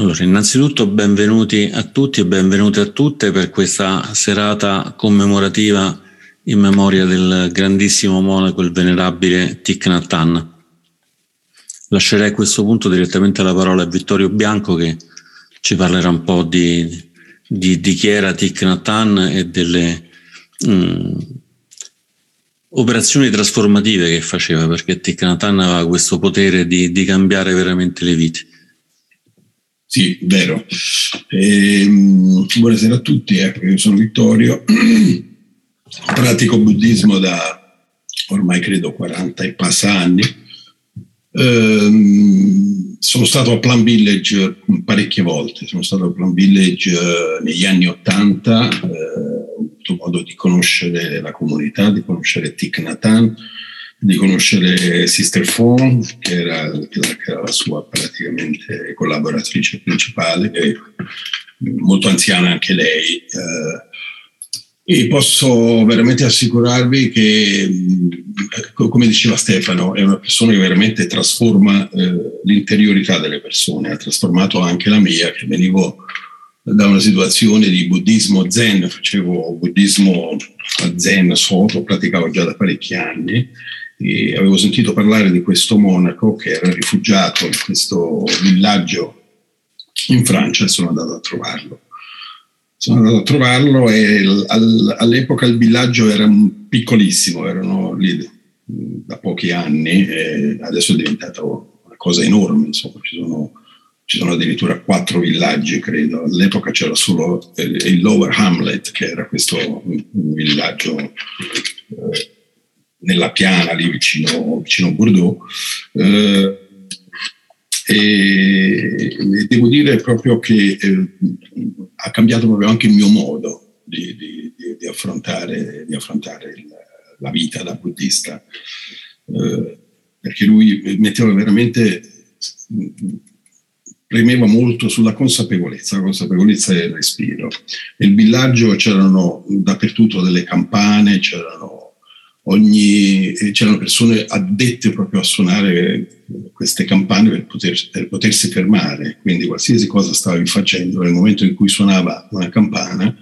Allora, innanzitutto benvenuti a tutti e benvenute a tutte per questa serata commemorativa in memoria del grandissimo monaco, il venerabile Thich Nhat Hanh. Lascerei a questo punto direttamente la parola a Vittorio Bianco che ci parlerà un po' di, di, di chi era Thich Nhat Hanh e delle mh, mm, operazioni trasformative che faceva, perché Thich Nhat Hanh aveva questo potere di, di cambiare veramente le vite. Sì, vero. Ehm, buonasera a tutti, ecco, io sono Vittorio, pratico buddismo da ormai credo 40 e passa anni. Ehm, sono stato a Plan Village parecchie volte, sono stato a Plan Village eh, negli anni 80, eh, ho avuto modo di conoscere la comunità, di conoscere Thich Nhat di conoscere Sister Fawn, che era, che era, la sua praticamente collaboratrice principale, molto anziana anche lei. Eh, e posso veramente assicurarvi che, come diceva Stefano, è una persona che veramente trasforma eh, l'interiorità delle persone, ha trasformato anche la mia, che venivo da una situazione di buddismo zen, facevo buddismo zen soto, praticavo già da parecchi anni e avevo sentito parlare di questo monaco che era rifugiato in questo villaggio in Francia e sono andato a trovarlo. Sono andato a trovarlo e all'epoca il villaggio era piccolissimo, erano lì da pochi anni e adesso è diventato una cosa enorme, insomma, ci sono, ci sono addirittura quattro villaggi, credo. All'epoca c'era solo il Lower Hamlet, che era questo villaggio eh, nella piana lì vicino, vicino Bordeaux. Eh, e, devo dire proprio che eh, ha cambiato proprio anche il mio modo di, di, di affrontare, di affrontare il, la vita da buddista, eh, perché lui metteva veramente, premeva molto sulla consapevolezza, la consapevolezza del respiro. Nel villaggio c'erano dappertutto delle campane, c'erano ogni, c'erano persone addette proprio a suonare queste campane per, poter, per, potersi fermare, quindi qualsiasi cosa stavi facendo, nel momento in cui suonava una campana,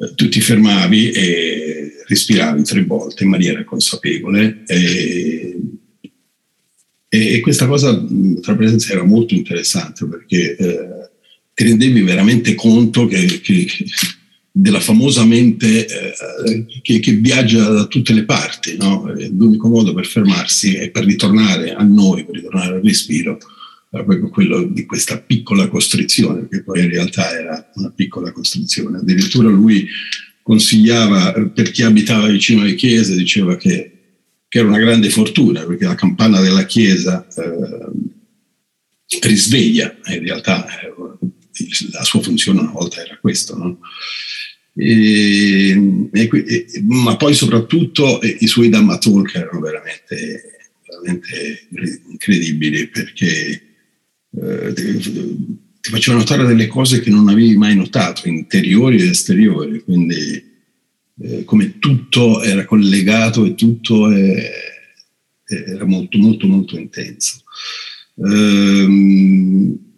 eh, tu ti fermavi e respiravi tre volte in maniera consapevole. E, e questa cosa, tra presenza, era molto interessante perché eh, ti rendevi veramente conto che, che della famosa mente eh, che, che, viaggia da tutte le parti. No? L'unico modo per fermarsi e per ritornare a noi, per ritornare al respiro, era proprio quello di questa piccola costrizione, che poi in realtà era una piccola costrizione. Addirittura lui consigliava, per chi abitava vicino alle chiese, diceva che, che era una grande fortuna, perché la campana della chiesa eh, risveglia, in realtà eh, la sua funzione una volta era questo. No? E, e, ma poi soprattutto i suoi Dhamma Talk erano veramente, veramente incredibili perché eh, ti, ti facevano notare delle cose che non avevi mai notato, interiori ed esteriori, quindi eh, come tutto era collegato e tutto è, era molto molto molto intenso. Ehm,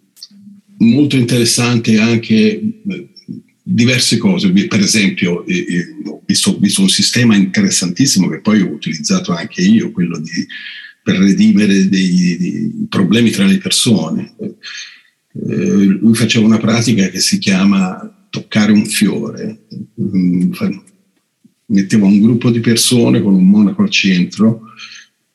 molto interessante anche diverse cose, per esempio eh, eh, ho visto, visto, un sistema interessantissimo che poi ho utilizzato anche io, quello di, per redimere dei, problemi tra le persone. Eh, lui faceva una pratica che si chiama toccare un fiore, mm, metteva un gruppo di persone con un monaco al centro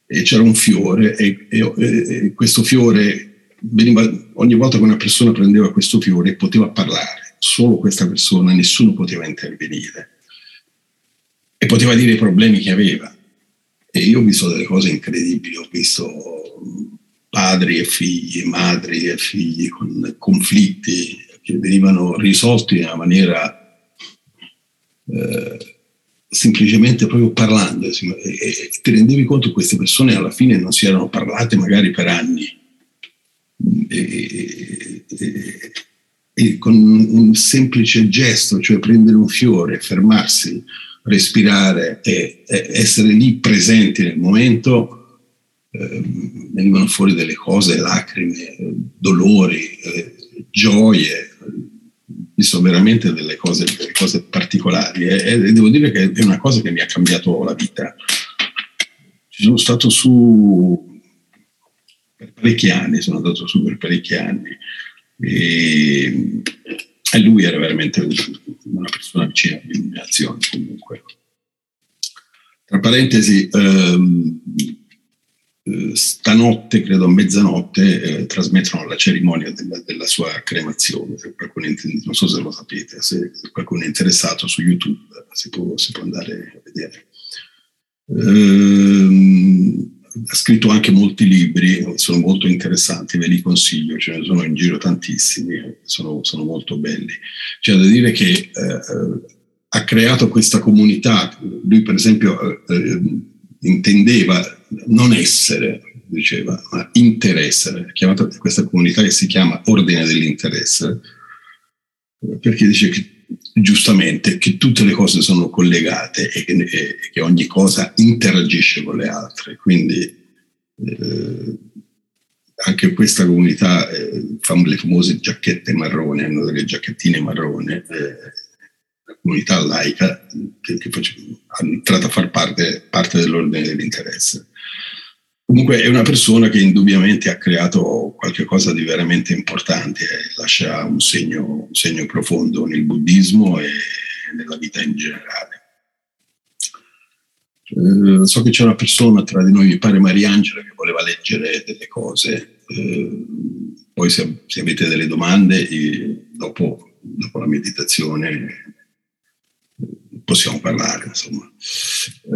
e c'era un fiore e, e, e questo fiore veniva, ogni volta che una persona prendeva questo fiore poteva parlare solo questa persona, nessuno poteva intervenire e poteva dire i problemi che aveva. E io ho visto delle cose incredibili, ho visto padri e figli, madri e figli con conflitti che venivano risolti in una maniera eh, semplicemente proprio parlando e, e ti rendevi conto che queste persone alla fine non si erano parlate magari per anni. E, e, e con un semplice gesto, cioè prendere un fiore, fermarsi, respirare e, essere lì presenti nel momento, eh, venivano fuori delle cose, lacrime, dolori, eh, gioie, visto veramente delle cose, delle cose particolari e, e, devo dire che è una cosa che mi ha cambiato la vita. Ci sono stato su per parecchi anni, sono andato su per parecchi anni e, e lui era veramente una persona vicina all'illuminazione comunque. Tra parentesi, ehm, eh, stanotte, credo a mezzanotte, eh, trasmettono la cerimonia della, della sua cremazione. non so se lo sapete, se, se, qualcuno è interessato su YouTube si può, si può andare a vedere. Eh, ha scritto anche molti libri, sono molto interessanti, ve li consiglio, ce ne sono in giro tantissimi, sono, sono molto belli. C'è da dire che eh, eh ha creato questa comunità. Lui, per esempio, eh, intendeva non essere, diceva, ma interessere. Ha chiamato questa comunità che si chiama Ordine dell'Interesse, perché dice che giustamente che tutte le cose sono collegate e che, e che ogni cosa interagisce con le altre. Quindi eh, anche questa comunità eh, fa le famose giacchette marrone, hanno delle giacchettine marrone. Eh, comunità laica che, che è entrata a far parte, parte dell'ordine dell'interesse. Comunque è una persona che indubbiamente ha creato qualcosa di veramente importante e lascia un segno, un segno profondo nel buddismo e nella vita in generale. Eh, so che c'è una persona tra di noi, mi pare Mariangela, che voleva leggere delle cose. Eh, poi se, se, avete delle domande, dopo, dopo la meditazione possiamo parlare, insomma.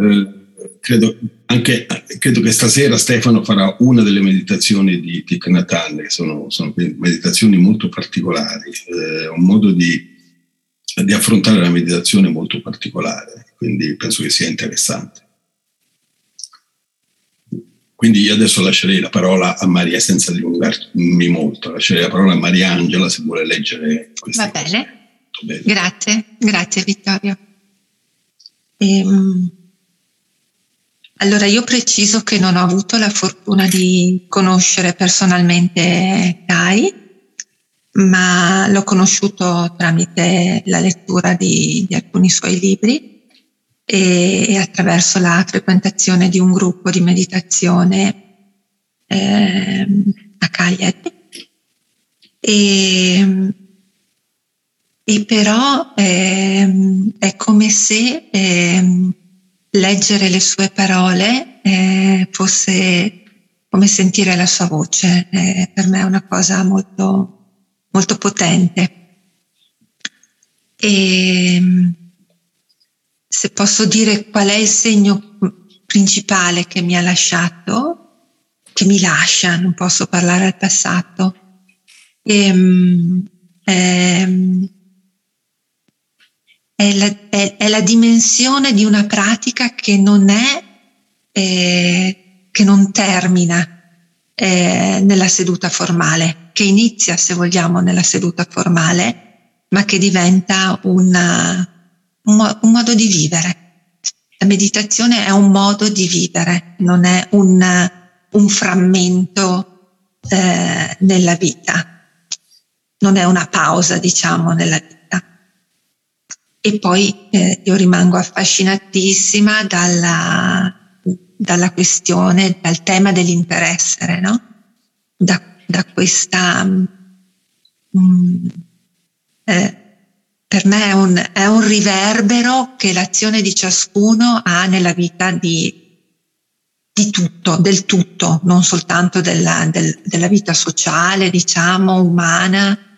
Eh, credo, anche, credo che stasera Stefano farà una delle meditazioni di Thich Nhat che sono, sono, meditazioni molto particolari, eh, un modo di, di affrontare la meditazione molto particolare, quindi penso che sia interessante. Quindi io adesso lascerei la parola a Maria senza dilungarmi molto, lascerei la parola a Maria Angela se vuole leggere questa Va bene. Grazie, grazie Vittorio. Ehm, allora io preciso che non ho avuto la fortuna di conoscere personalmente Kai, ma l'ho conosciuto tramite la lettura di, di alcuni suoi libri e, e, attraverso la frequentazione di un gruppo di meditazione eh, a Cagliari. E, e però eh, è come se eh, leggere le sue parole eh, fosse come sentire la sua voce. Eh, per me è una cosa molto, molto potente. E se posso dire qual è il segno principale che mi ha lasciato, che mi lascia, non posso parlare al passato, e, ehm, ehm, è la, è, è la dimensione di una pratica che non è, eh, che non termina eh, nella seduta formale, che inizia, se vogliamo, nella seduta formale, ma che diventa una, un, un modo di vivere. La meditazione è un modo di vivere, non è un, un frammento eh, nella vita, non è una pausa, diciamo, nella vita. E poi eh, io rimango affascinatissima dalla, dalla questione, dal tema dell'interessere, no? Da, da questa... Mm, eh, per me è un, è un, riverbero che l'azione di ciascuno ha nella vita di, di tutto, del tutto, non soltanto della, del, della vita sociale, diciamo, umana,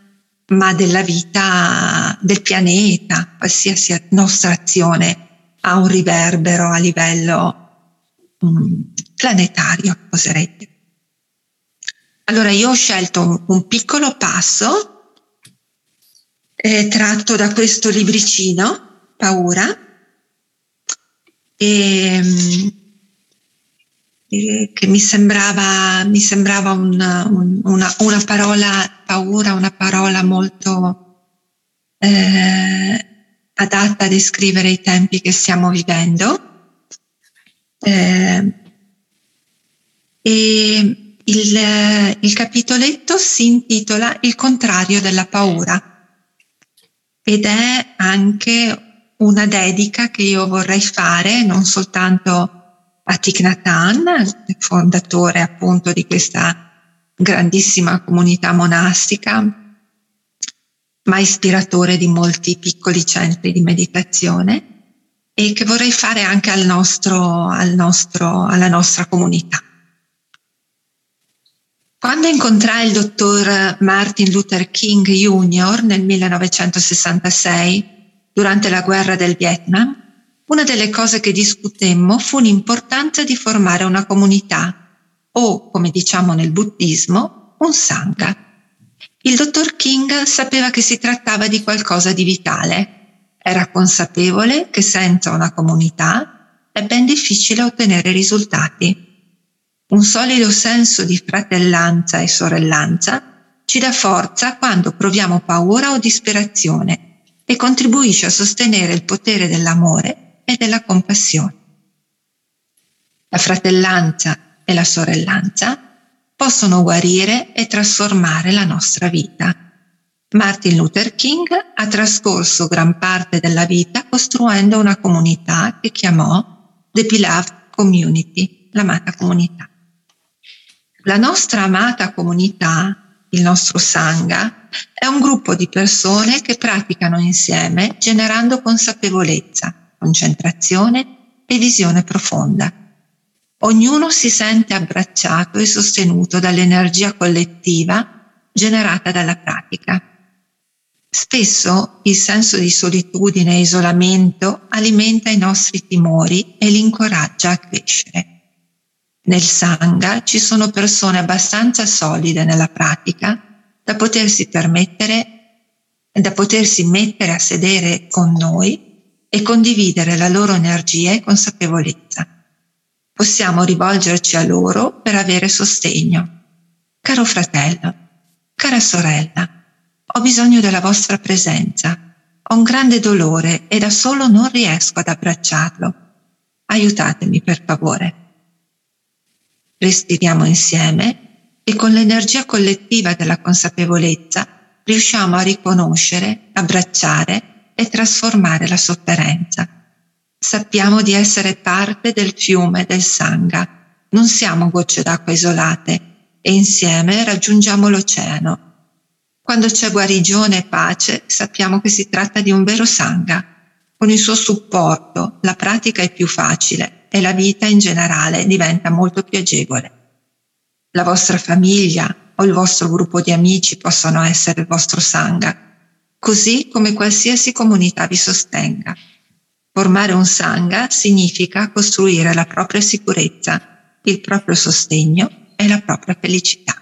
ma della vita del pianeta, qualsiasi nostra azione ha un riverbero a livello um, planetario, oserei dire. Allora io ho scelto un, piccolo passo eh, tratto da questo libricino, Paura, e, um, che mi sembrava, mi sembrava un, un, una, una, parola paura, una parola molto eh, adatta a descrivere i tempi che stiamo vivendo. Eh, e il, il capitoletto si intitola Il contrario della paura ed è anche una dedica che io vorrei fare non soltanto a Thich Nhat Hanh, fondatore appunto di questa grandissima comunità monastica, ma ispiratore di molti piccoli centri di meditazione e che vorrei fare anche al nostro, al nostro, alla nostra comunità. Quando incontrai il dottor Martin Luther King Jr. nel 1966, durante la guerra del Vietnam, una delle cose che discutemmo fu l'importanza di formare una comunità o, come diciamo nel buddismo, un sangha. Il dottor King sapeva che si trattava di qualcosa di vitale. Era consapevole che senza una comunità è ben difficile ottenere risultati. Un solido senso di fratellanza e sorellanza ci dà forza quando proviamo paura o disperazione e contribuisce a sostenere il potere dell'amore e della compassione. La fratellanza e la sorellanza possono guarire e trasformare la nostra vita. Martin Luther King ha trascorso gran parte della vita costruendo una comunità che chiamò The Beloved Community, l'amata comunità. La nostra amata comunità, il nostro Sangha, è un gruppo di persone che praticano insieme generando consapevolezza, concentrazione e visione profonda ognuno si sente abbracciato e sostenuto dall'energia collettiva generata dalla pratica. Spesso il senso di solitudine e isolamento alimenta i nostri timori e li incoraggia a crescere. Nel Sangha ci sono persone abbastanza solide nella pratica da potersi permettere, da potersi mettere a sedere con noi e condividere la loro energia e consapevolezza possiamo rivolgerci a loro per avere sostegno. Caro fratello, cara sorella, ho bisogno della vostra presenza. Ho un grande dolore e da solo non riesco ad abbracciarlo. Aiutatemi per favore. Respiriamo insieme e con l'energia collettiva della consapevolezza riusciamo a riconoscere, abbracciare e trasformare la sofferenza Sappiamo di essere parte del fiume del Sangha, non siamo gocce d'acqua isolate e insieme raggiungiamo l'oceano. Quando c'è guarigione e pace, sappiamo che si tratta di un vero Sangha. Con il suo supporto la pratica è più facile e la vita in generale diventa molto più agevole. La vostra famiglia o il vostro gruppo di amici possono essere il vostro Sangha, così come qualsiasi comunità vi sostenga. Formare un Sangha significa costruire la propria sicurezza, il proprio sostegno e la propria felicità.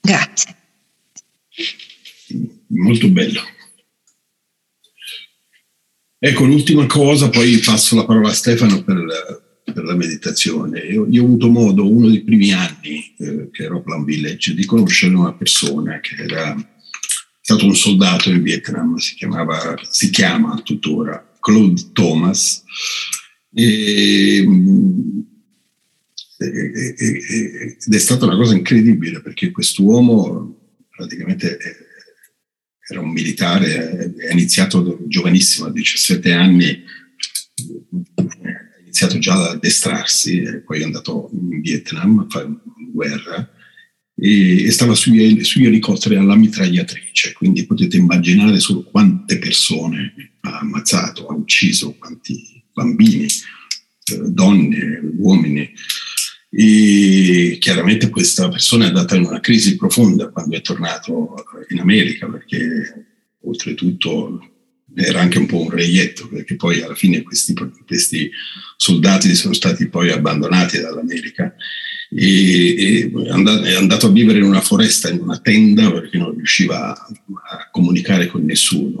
Grazie. Molto bello. Ecco, l'ultima cosa, poi passo la parola a Stefano per, per la meditazione. Io, io, ho avuto modo, uno dei primi anni eh, che ero a Plan Village, di conoscere una persona che era stato un soldato in Vietnam, si, chiamava, si chiama tuttora Claude Thomas. E, ed è stata una cosa incredibile perché quest'uomo praticamente era un militare, ha iniziato giovanissimo, a 17 anni, ha iniziato già ad addestrarsi, poi è andato in Vietnam a fare guerra e, stava sugli, sugli elicotteri alla mitragliatrice, quindi potete immaginare solo quante persone ha ammazzato, ha ucciso, quanti bambini, eh, donne, uomini. E chiaramente questa persona è andata in una crisi profonda quando è tornato in America, perché oltretutto era anche un po' un reietto, perché poi alla fine questi, questi soldati sono stati poi abbandonati dall'America e, e è andato a vivere in una foresta, in una tenda, perché non riusciva a, a comunicare con nessuno.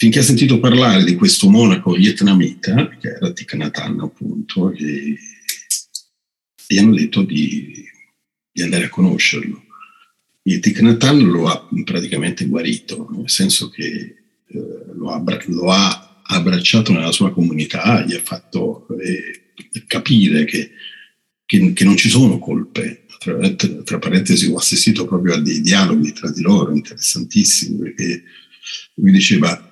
Finché ha sentito parlare di questo monaco vietnamita, che era Thich Nhat appunto, e gli hanno detto di, di andare a conoscerlo. E Thich Nhat lo ha praticamente guarito, nel senso che eh, lo, ha, lo, ha, abbracciato nella sua comunità, gli ha fatto eh, capire che che, che non ci sono colpe. Tra, tra, parentesi, ho assistito proprio a dei dialoghi tra di loro interessantissimi, perché lui diceva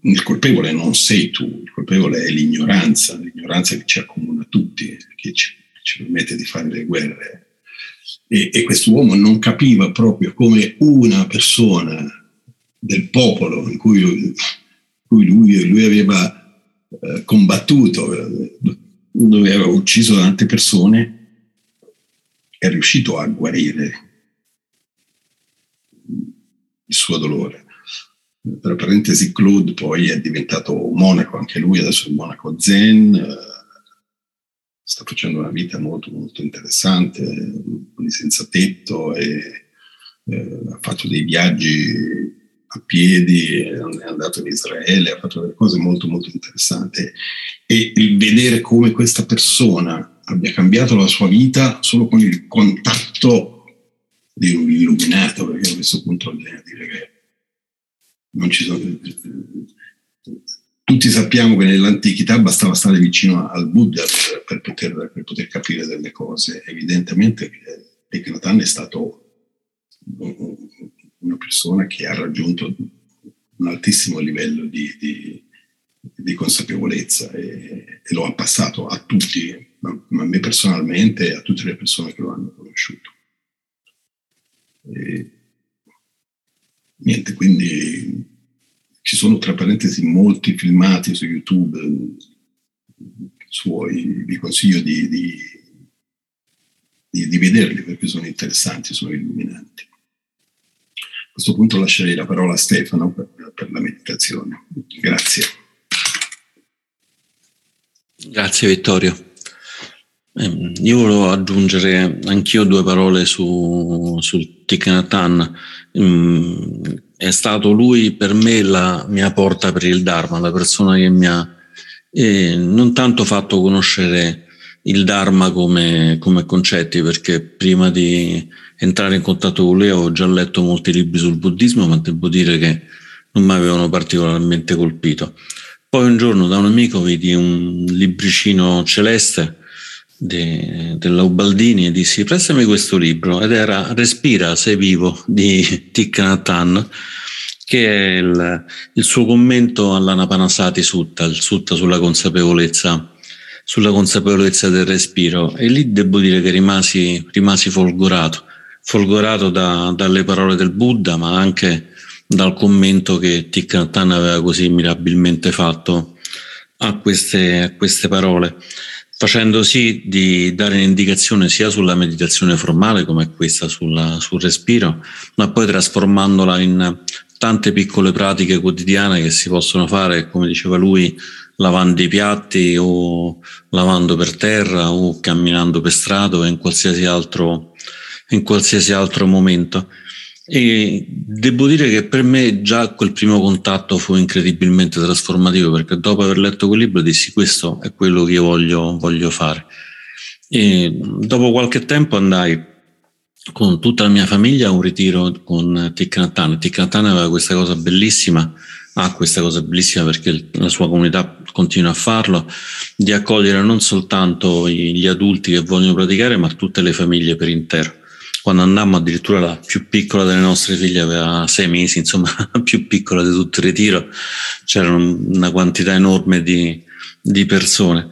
il colpevole non sei tu, il colpevole è l'ignoranza, l'ignoranza che ci accomuna tutti, che ci, ci permette di fare le guerre. E, e quest'uomo non capiva proprio come una persona del popolo in cui, in cui lui, lui, aveva eh, combattuto, dove aveva ucciso tante persone, è riuscito a guarire il suo dolore tra parentesi Claude poi è diventato monaco anche lui, adesso è monaco zen, eh, sta facendo una vita molto molto interessante, senza tetto e eh, ha fatto dei viaggi a piedi, è andato in Israele, ha fatto delle cose molto molto interessanti. E il vedere come questa persona abbia cambiato la sua vita solo con il contatto di un illuminato, perché a questo punto bisogna dire che non ci sono, tutti sappiamo che nell'antichità bastava stare vicino al Buddha per, poter, per poter, capire delle cose. Evidentemente Eknatan è stato una persona che ha raggiunto un altissimo livello di, di, di consapevolezza e, e, lo ha passato a tutti, ma, ma a me personalmente e a tutte le persone che lo hanno conosciuto. E, niente, quindi ci sono tra parentesi molti filmati su YouTube suoi, vi consiglio di, di, di, di vederli perché sono interessanti, sono illuminanti. A questo punto lascerei la parola a Stefano per, per la meditazione. Grazie. Grazie Vittorio. Ehm, io volevo aggiungere anch'io due parole su, sul Thich. Mm, è stato lui per me la mia porta per il Dharma, la persona che mi ha eh, non tanto fatto conoscere il Dharma come, come, concetti, perché prima di entrare in contatto con lui avevo già letto molti libri sul buddismo, ma devo dire che non mi avevano particolarmente colpito. Poi un giorno da un amico vidi un libricino celeste de, della Ubaldini e dissi prestami questo libro. Ed era Respira, sei vivo di Thich Nhat Hanh che è il, il suo commento all'Anapanasati Sutta, il Sutta sulla consapevolezza, sulla consapevolezza del respiro. E lì devo dire che rimasi, rimasi folgorato, folgorato da, dalle parole del Buddha ma anche dal commento che Thich Nhat Hanh aveva così mirabilmente fatto a queste, a queste parole facendo sì di dare un'indicazione sia sulla meditazione formale come questa sulla, sul respiro, ma poi trasformandola in tante piccole pratiche quotidiane che si possono fare, come diceva lui, lavando i piatti o lavando per terra o camminando per strada o in qualsiasi altro, in qualsiasi altro momento. E devo dire che per me già quel primo contatto fu incredibilmente trasformativo perché dopo aver letto quel libro dissi questo è quello che io voglio, voglio fare. E dopo qualche tempo andai con tutta la mia famiglia a un ritiro con Thich Nhat Hanh. Thich Nhat Hanh aveva questa cosa bellissima, ha questa cosa bellissima perché la sua comunità continua a farlo, di accogliere non soltanto gli adulti che vogliono praticare ma tutte le famiglie per intero quando andammo addirittura la più piccola delle nostre figlie aveva sei mesi, insomma la più piccola di tutto il ritiro, c'era una quantità enorme di, di persone.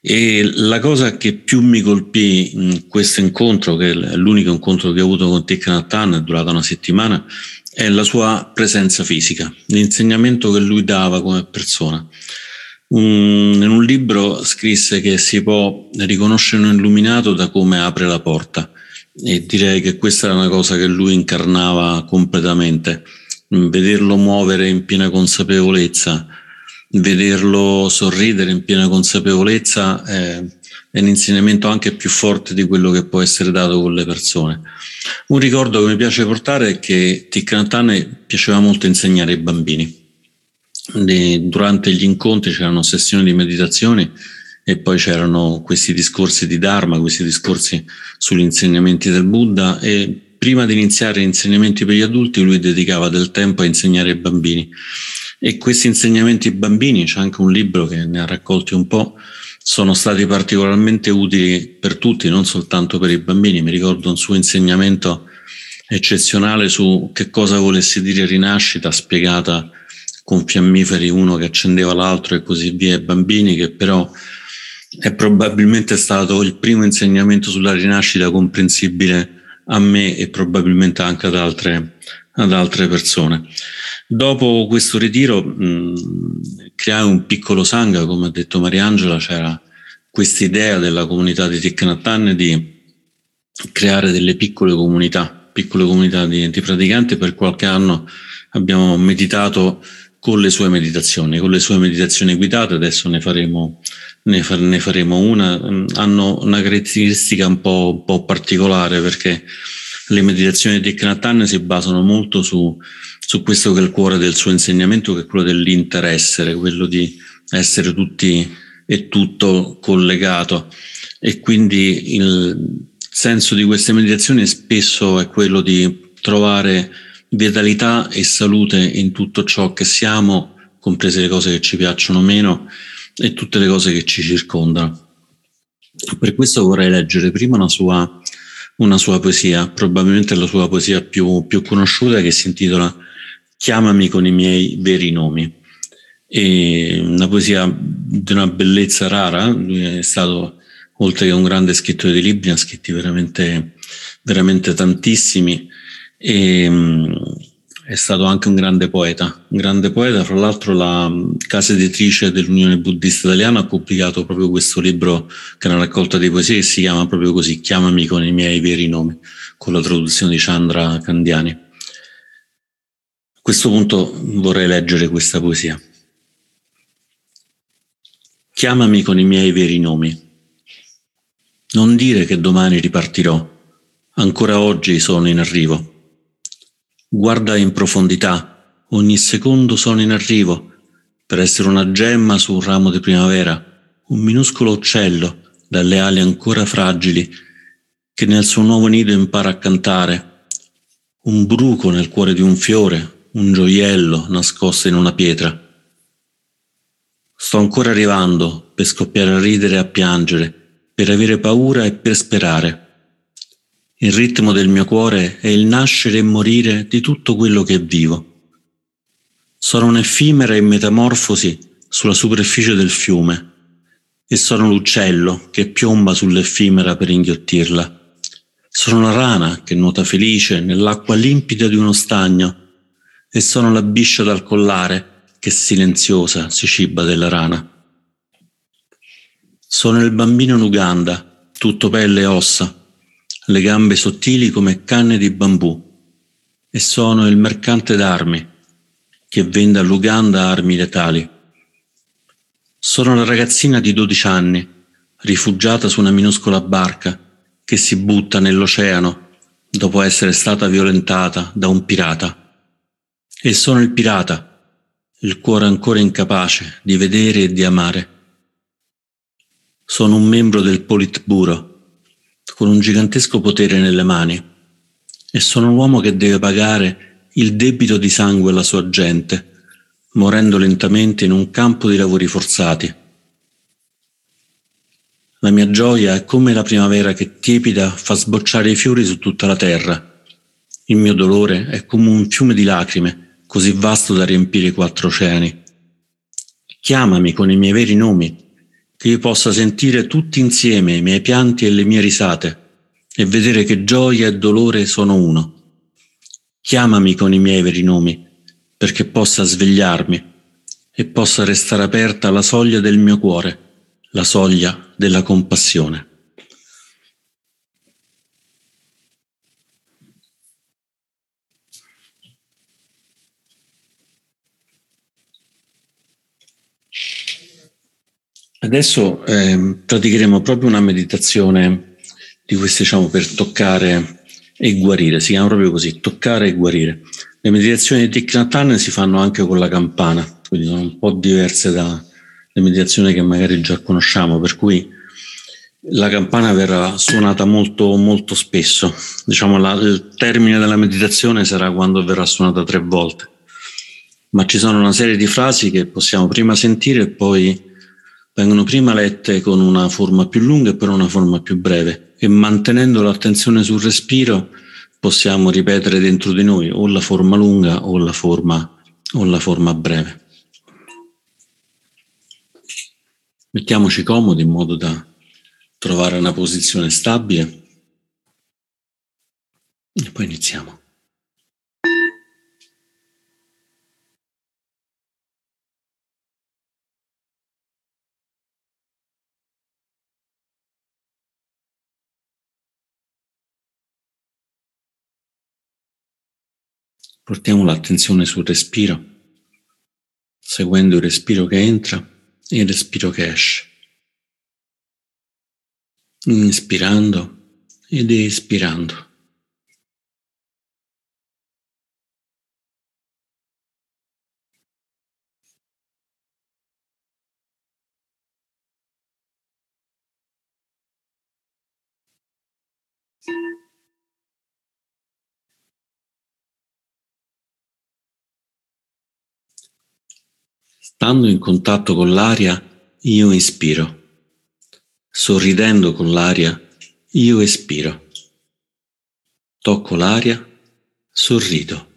E la cosa che più mi colpì in questo incontro, che è l'unico incontro che ho avuto con Thich Nhat Hanh, è durata una settimana, è la sua presenza fisica, l'insegnamento che lui dava come persona. Un, in un libro scrisse che si può riconoscere un illuminato da come apre la porta e direi che questa è una cosa che lui incarnava completamente. Vederlo muovere in piena consapevolezza, vederlo sorridere in piena consapevolezza è, è un insegnamento anche più forte di quello che può essere dato con le persone. Un ricordo che mi piace portare è che Hanh piaceva molto insegnare ai bambini. Durante gli incontri c'erano sessioni di meditazione e poi c'erano questi discorsi di Dharma, questi discorsi sugli insegnamenti del Buddha e prima di iniziare gli insegnamenti per gli adulti lui dedicava del tempo a insegnare ai bambini e questi insegnamenti ai bambini, c'è anche un libro che ne ha raccolti un po', sono stati particolarmente utili per tutti, non soltanto per i bambini. Mi ricordo un suo insegnamento eccezionale su che cosa volesse dire rinascita, spiegata con fiammiferi uno che accendeva l'altro e così via ai bambini, che però è probabilmente stato il primo insegnamento sulla rinascita comprensibile a me e probabilmente anche ad altre, ad altre persone. Dopo questo ritiro mh, creai un piccolo sangha, come ha detto Mariangela, c'era questa idea della comunità di Tiknatan di creare delle piccole comunità, piccole comunità di, di praticanti. Per qualche anno abbiamo meditato con le sue meditazioni, con le sue meditazioni guidate, adesso ne faremo, ne, fa, ne faremo una, hanno una caratteristica un po', un po', particolare perché le meditazioni di Knatan si basano molto su, su questo che è il cuore del suo insegnamento, che è quello dell'interessere, quello di essere tutti e tutto collegato. E quindi il senso di queste meditazioni spesso è quello di trovare vitalità e salute in tutto ciò che siamo, comprese le cose che ci piacciono meno e tutte le cose che ci circondano. Per questo vorrei leggere prima una sua, una sua poesia, probabilmente la sua poesia più, più conosciuta che si intitola Chiamami con i miei veri nomi. È una poesia di una bellezza rara, lui è stato, oltre che un grande scrittore di libri, ha scritti veramente, veramente tantissimi e mm, è stato anche un grande poeta, un grande poeta, fra l'altro la casa editrice dell'Unione Buddista Italiana ha pubblicato proprio questo libro che è una raccolta di poesie che si chiama proprio così, Chiamami con i miei veri nomi, con la traduzione di Chandra Candiani. A questo punto vorrei leggere questa poesia. Chiamami con i miei veri nomi. Non dire che domani ripartirò, ancora oggi sono in arrivo Guarda in profondità, ogni secondo sono in arrivo, per essere una gemma su un ramo di primavera, un minuscolo uccello dalle ali ancora fragili, che nel suo nuovo nido impara a cantare, un bruco nel cuore di un fiore, un gioiello nascosto in una pietra. Sto ancora arrivando per scoppiare a ridere e a piangere, per avere paura e per sperare. Il ritmo del mio cuore è il nascere e morire di tutto quello che è vivo. Sono un'effimera in metamorfosi sulla superficie del fiume e sono l'uccello che piomba sull'effimera per inghiottirla. Sono la rana che nuota felice nell'acqua limpida di uno stagno e sono la biscia dal collare che silenziosa si ciba della rana. Sono il bambino in Uganda, tutto pelle e ossa, le gambe sottili come canne di bambù, e sono il mercante d'armi che vende all'Uganda armi letali. Sono la ragazzina di 12 anni, rifugiata su una minuscola barca che si butta nell'oceano dopo essere stata violentata da un pirata. E sono il pirata, il cuore ancora incapace di vedere e di amare. Sono un membro del Politburo con un gigantesco potere nelle mani e sono l'uomo che deve pagare il debito di sangue alla sua gente, morendo lentamente in un campo di lavori forzati. La mia gioia è come la primavera che tiepida fa sbocciare i fiori su tutta la terra. Il mio dolore è come un fiume di lacrime, così vasto da riempire i quattro oceani. Chiamami con i miei veri nomi che io possa sentire tutti insieme i miei pianti e le mie risate e vedere che gioia e dolore sono uno. Chiamami con i miei veri nomi perché possa svegliarmi e possa restare aperta la soglia del mio cuore, la soglia della compassione. Adesso eh, praticheremo proprio una meditazione di queste, diciamo, per toccare e guarire. Si chiama proprio così, toccare e guarire. Le meditazioni di Thich Nhat si fanno anche con la campana, quindi sono un po' diverse dalle meditazioni che magari già conosciamo, per cui la campana verrà suonata molto, molto spesso. Diciamo, la, il termine della meditazione sarà quando verrà suonata tre volte. Ma ci sono una serie di frasi che possiamo prima sentire e poi vengono prima lette con una forma più lunga e poi una forma più breve e mantenendo l'attenzione sul respiro possiamo ripetere dentro di noi o la forma lunga o la forma, o la forma breve. Mettiamoci comodi in modo da trovare una posizione stabile e poi iniziamo. Portiamo l'attenzione sul respiro, seguendo il respiro che entra e il respiro che esce. Inspirando ed espirando. Stando in contatto con l'aria, io inspiro. Sorridendo con l'aria, io espiro. Tocco l'aria, sorrido.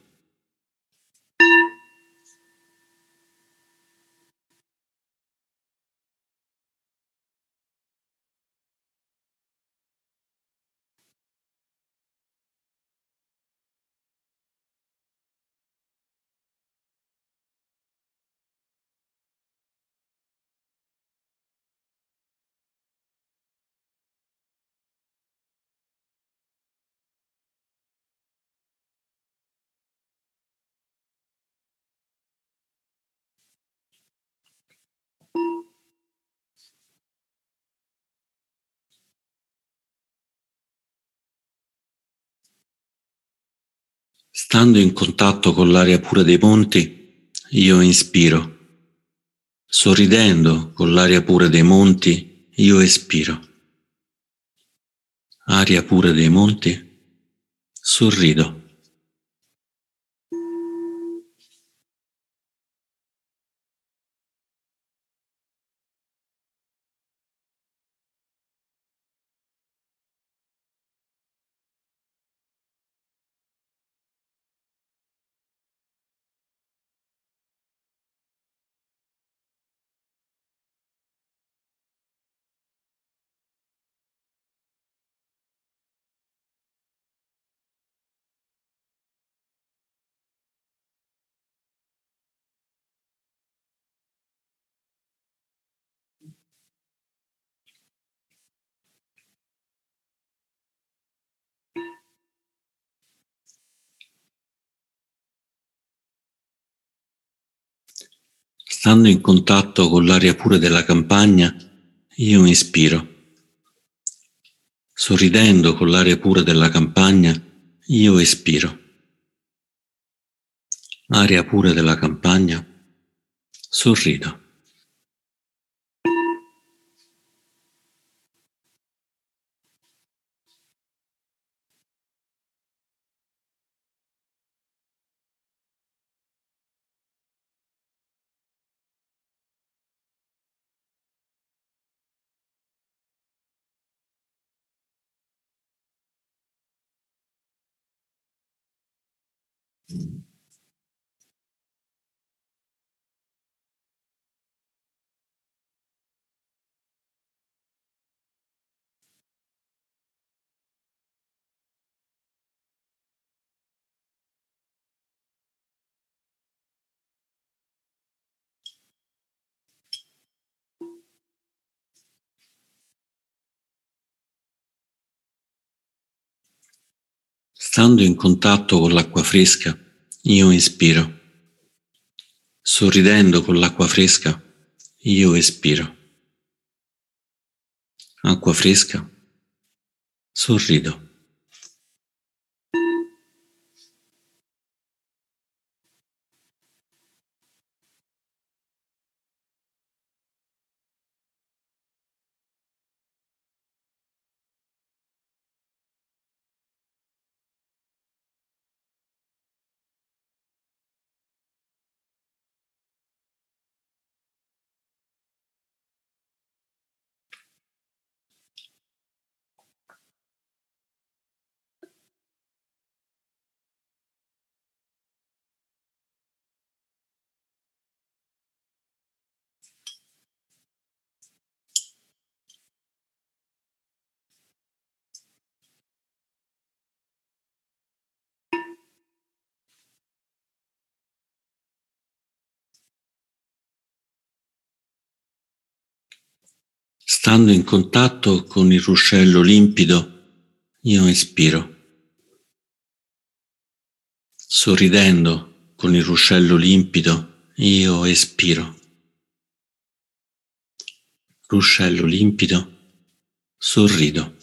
Stando in contatto con l'aria pura dei monti, io inspiro. Sorridendo con l'aria pura dei monti, io espiro. Aria pura dei monti, sorrido. Stando in contatto con l'aria pura della campagna, io inspiro. Sorridendo con l'aria pura della campagna, io espiro. Aria pura della campagna, sorrido. Stando in contatto con l'acqua fresca, io inspiro. Sorridendo con l'acqua fresca, io espiro. Acqua fresca, sorrido. Stando in contatto con il ruscello limpido, io espiro. Sorridendo con il ruscello limpido, io espiro. Ruscello limpido, sorrido.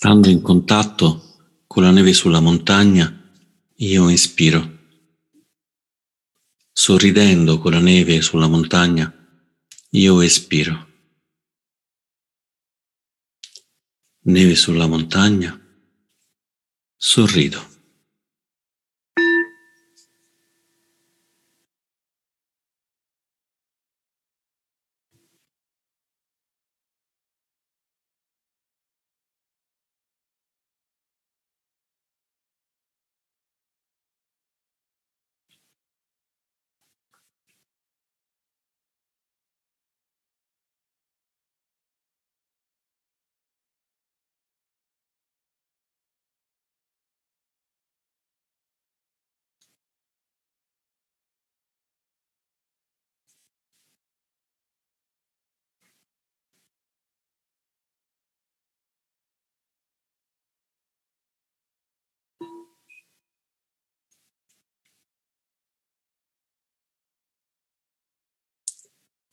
Stando in contatto con la neve sulla montagna, io inspiro. Sorridendo con la neve sulla montagna, io espiro. Neve sulla montagna, sorrido.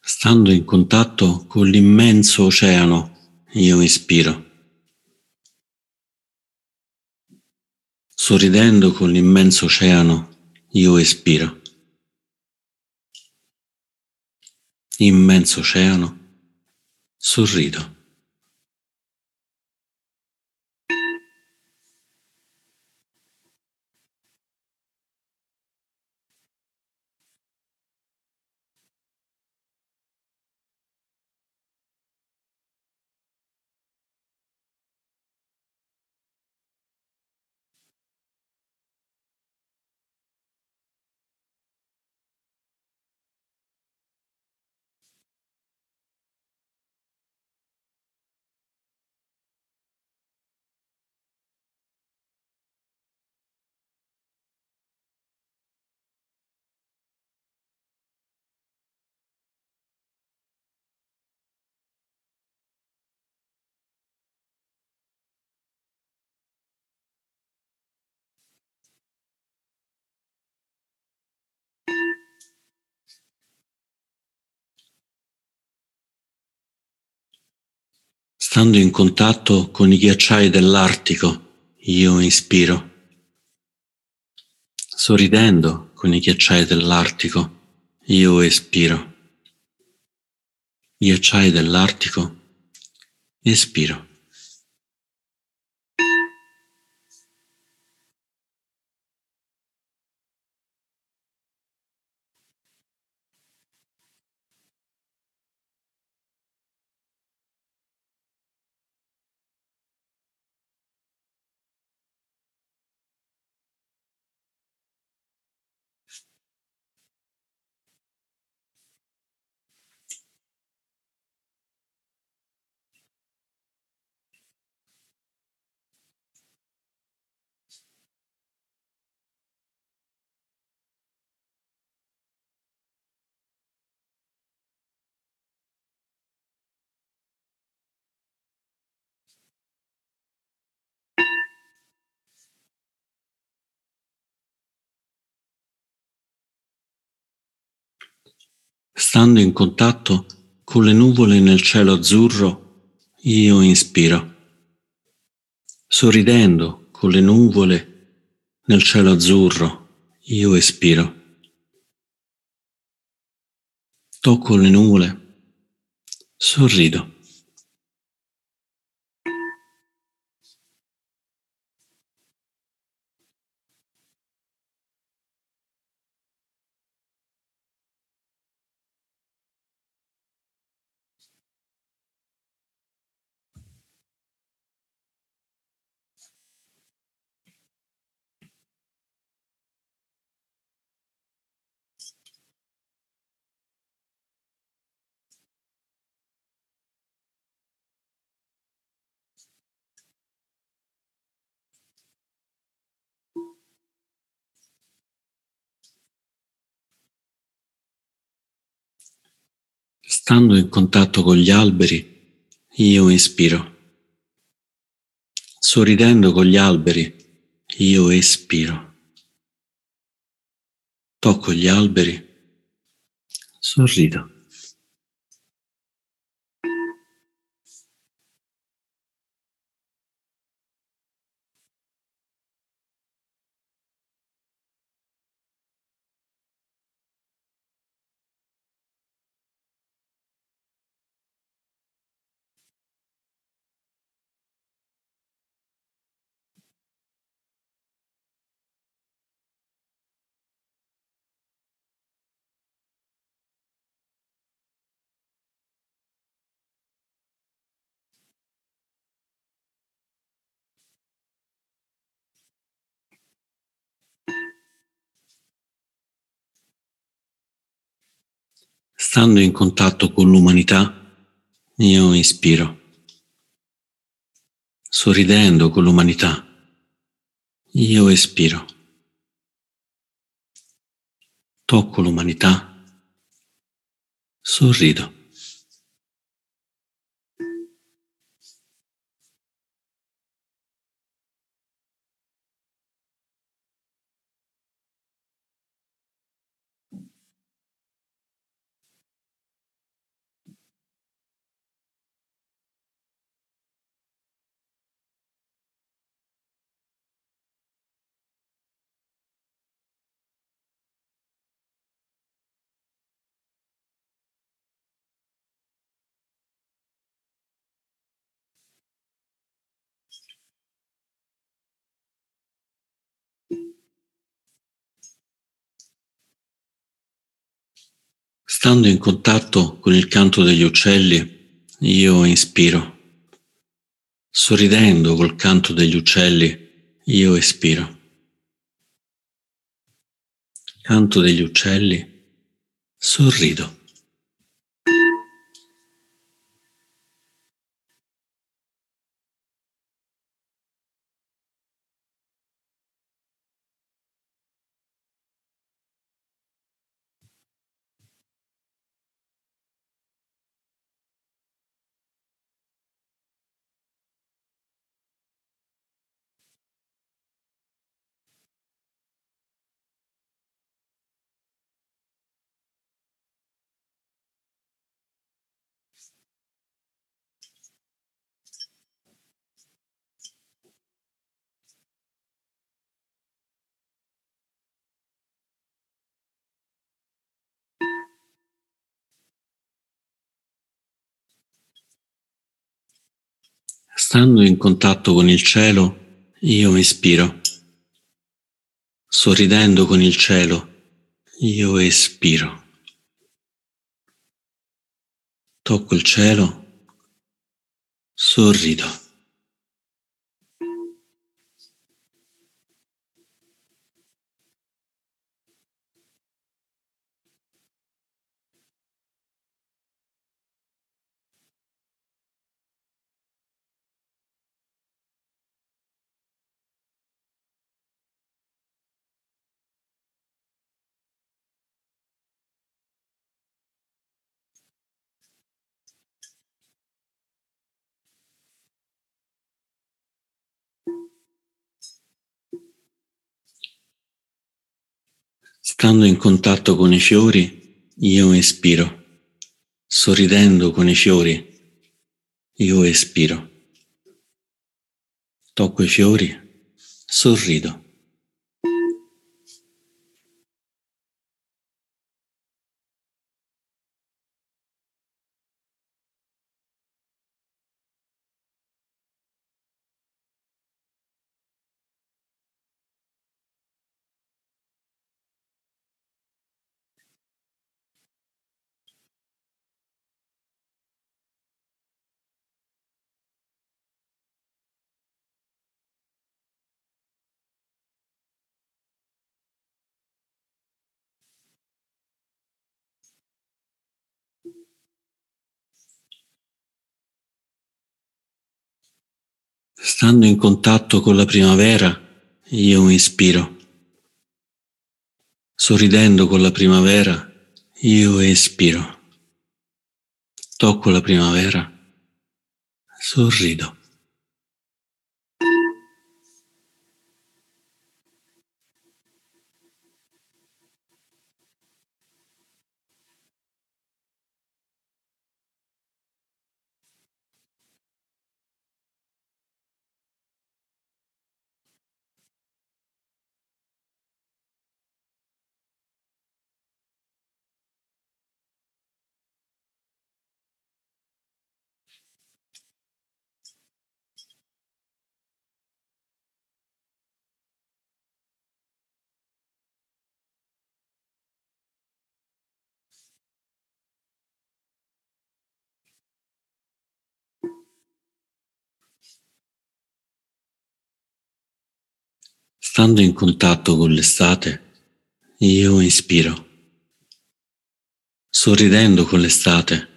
Stando in contatto con l'immenso oceano, io ispiro. Sorridendo con l'immenso oceano, io espiro. Immenso oceano, sorrido. Stando in contatto con i ghiacciai dell'Artico, io inspiro. Sorridendo con i ghiacciai dell'Artico, io espiro. Ghiacciai dell'Artico, espiro. Stando in contatto con le nuvole nel cielo azzurro, io inspiro. Sorridendo con le nuvole nel cielo azzurro, io espiro. Tocco le nuvole, sorrido. Stando in contatto con gli alberi, io ispiro. Sorridendo con gli alberi, io espiro. Tocco gli alberi, sorrido. Stando in contatto con l'umanità, io ispiro. Sorridendo con l'umanità, io espiro. Tocco l'umanità, sorrido. Stando in contatto con il canto degli uccelli, io inspiro. Sorridendo col canto degli uccelli, io espiro. Canto degli uccelli, sorrido. Stando in contatto con il cielo, io ispiro. Sorridendo con il cielo, io espiro. Tocco il cielo, sorrido. Stando in contatto con i fiori, io espiro. Sorridendo con i fiori, io espiro. Tocco i fiori, sorrido. Stando in contatto con la primavera, io ispiro. Sorridendo con la primavera, io espiro. Tocco la primavera, sorrido. Stando in contatto con l'estate, io ispiro. Sorridendo con l'estate,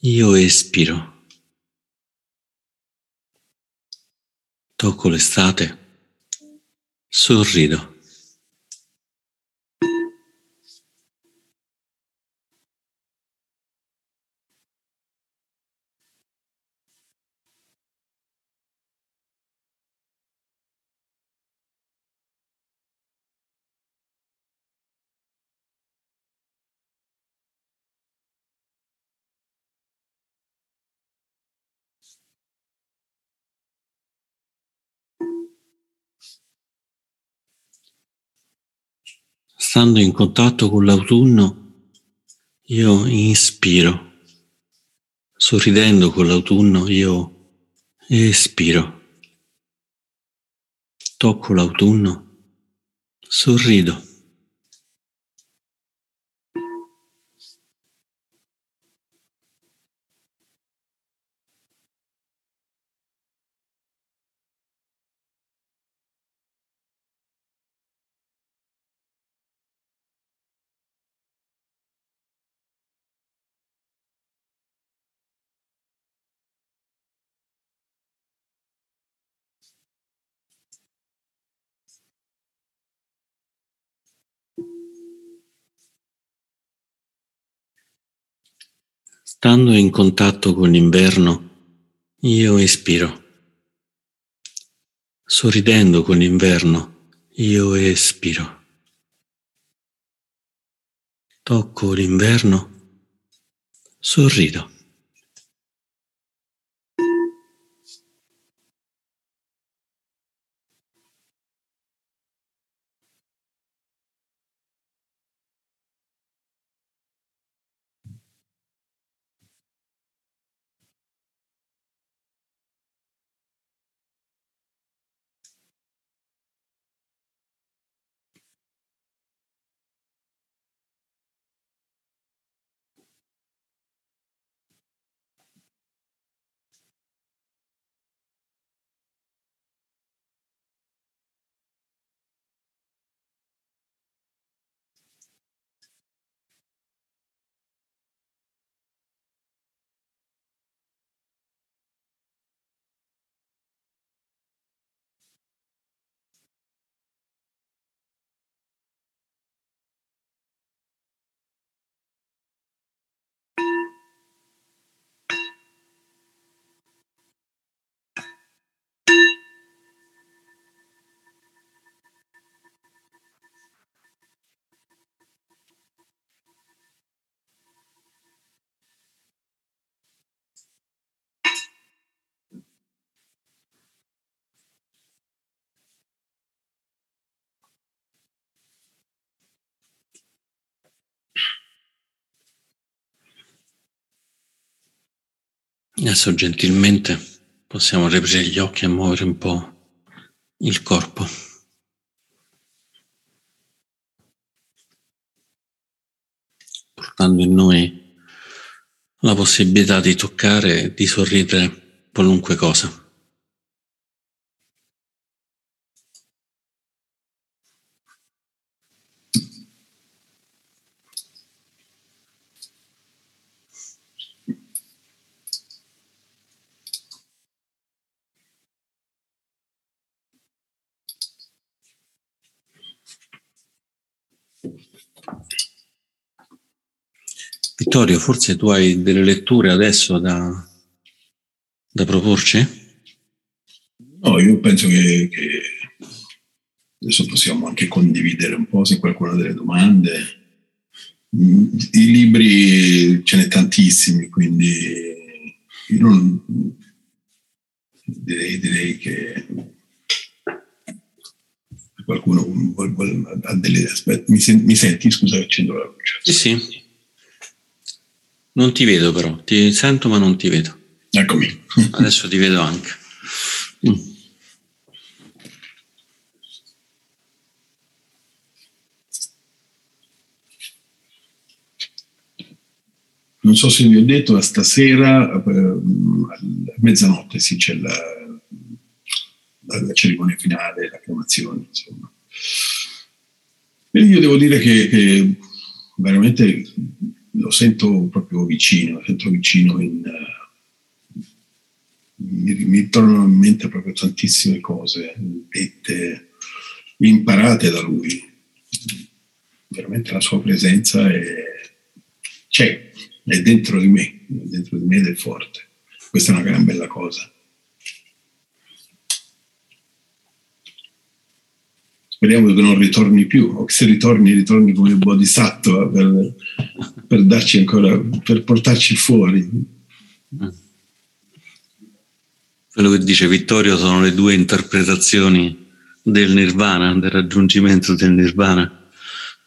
io espiro. Tocco l'estate, sorrido. Stando in contatto con l'autunno, io inspiro. Sorridendo con l'autunno, io espiro. Tocco l'autunno, sorrido. Stando in contatto con l'inverno, io espiro. Sorridendo con l'inverno, io espiro. Tocco l'inverno, sorrido. Adesso gentilmente possiamo riaprire gli occhi e muovere un po' il corpo. Portando in noi la possibilità di toccare e di sorridere qualunque cosa. Vittorio, forse tu hai delle letture adesso da, da proporci? No, io penso che, che, adesso possiamo anche condividere un po' se qualcuno ha delle domande. I libri ce n'è tantissimi, quindi io non, direi, direi che qualcuno ha delle aspetta. Mi, sen, mi senti? Scusa, accendo la luce. Sì, sì. Non ti vedo però, ti sento ma non ti vedo. Eccomi. Adesso ti vedo anche. Mm. Non so se vi ho detto, ma stasera a mezzanotte sì, c'è la, la, cerimonia finale, l'acclamazione, insomma. E io devo dire che, che veramente lo sento proprio vicino, lo sento vicino in, uh, mi, mi tornano in mente proprio tantissime cose dette, imparate da lui. Veramente la sua presenza è, c'è, è dentro di me, è dentro di me ed è forte. Questa è una gran bella cosa. Speriamo che non ritorni più, o che se ritorni, ritorni come bodhisattva per, per darci ancora, per portarci fuori. Quello che dice Vittorio sono le due interpretazioni del nirvana, del raggiungimento del nirvana,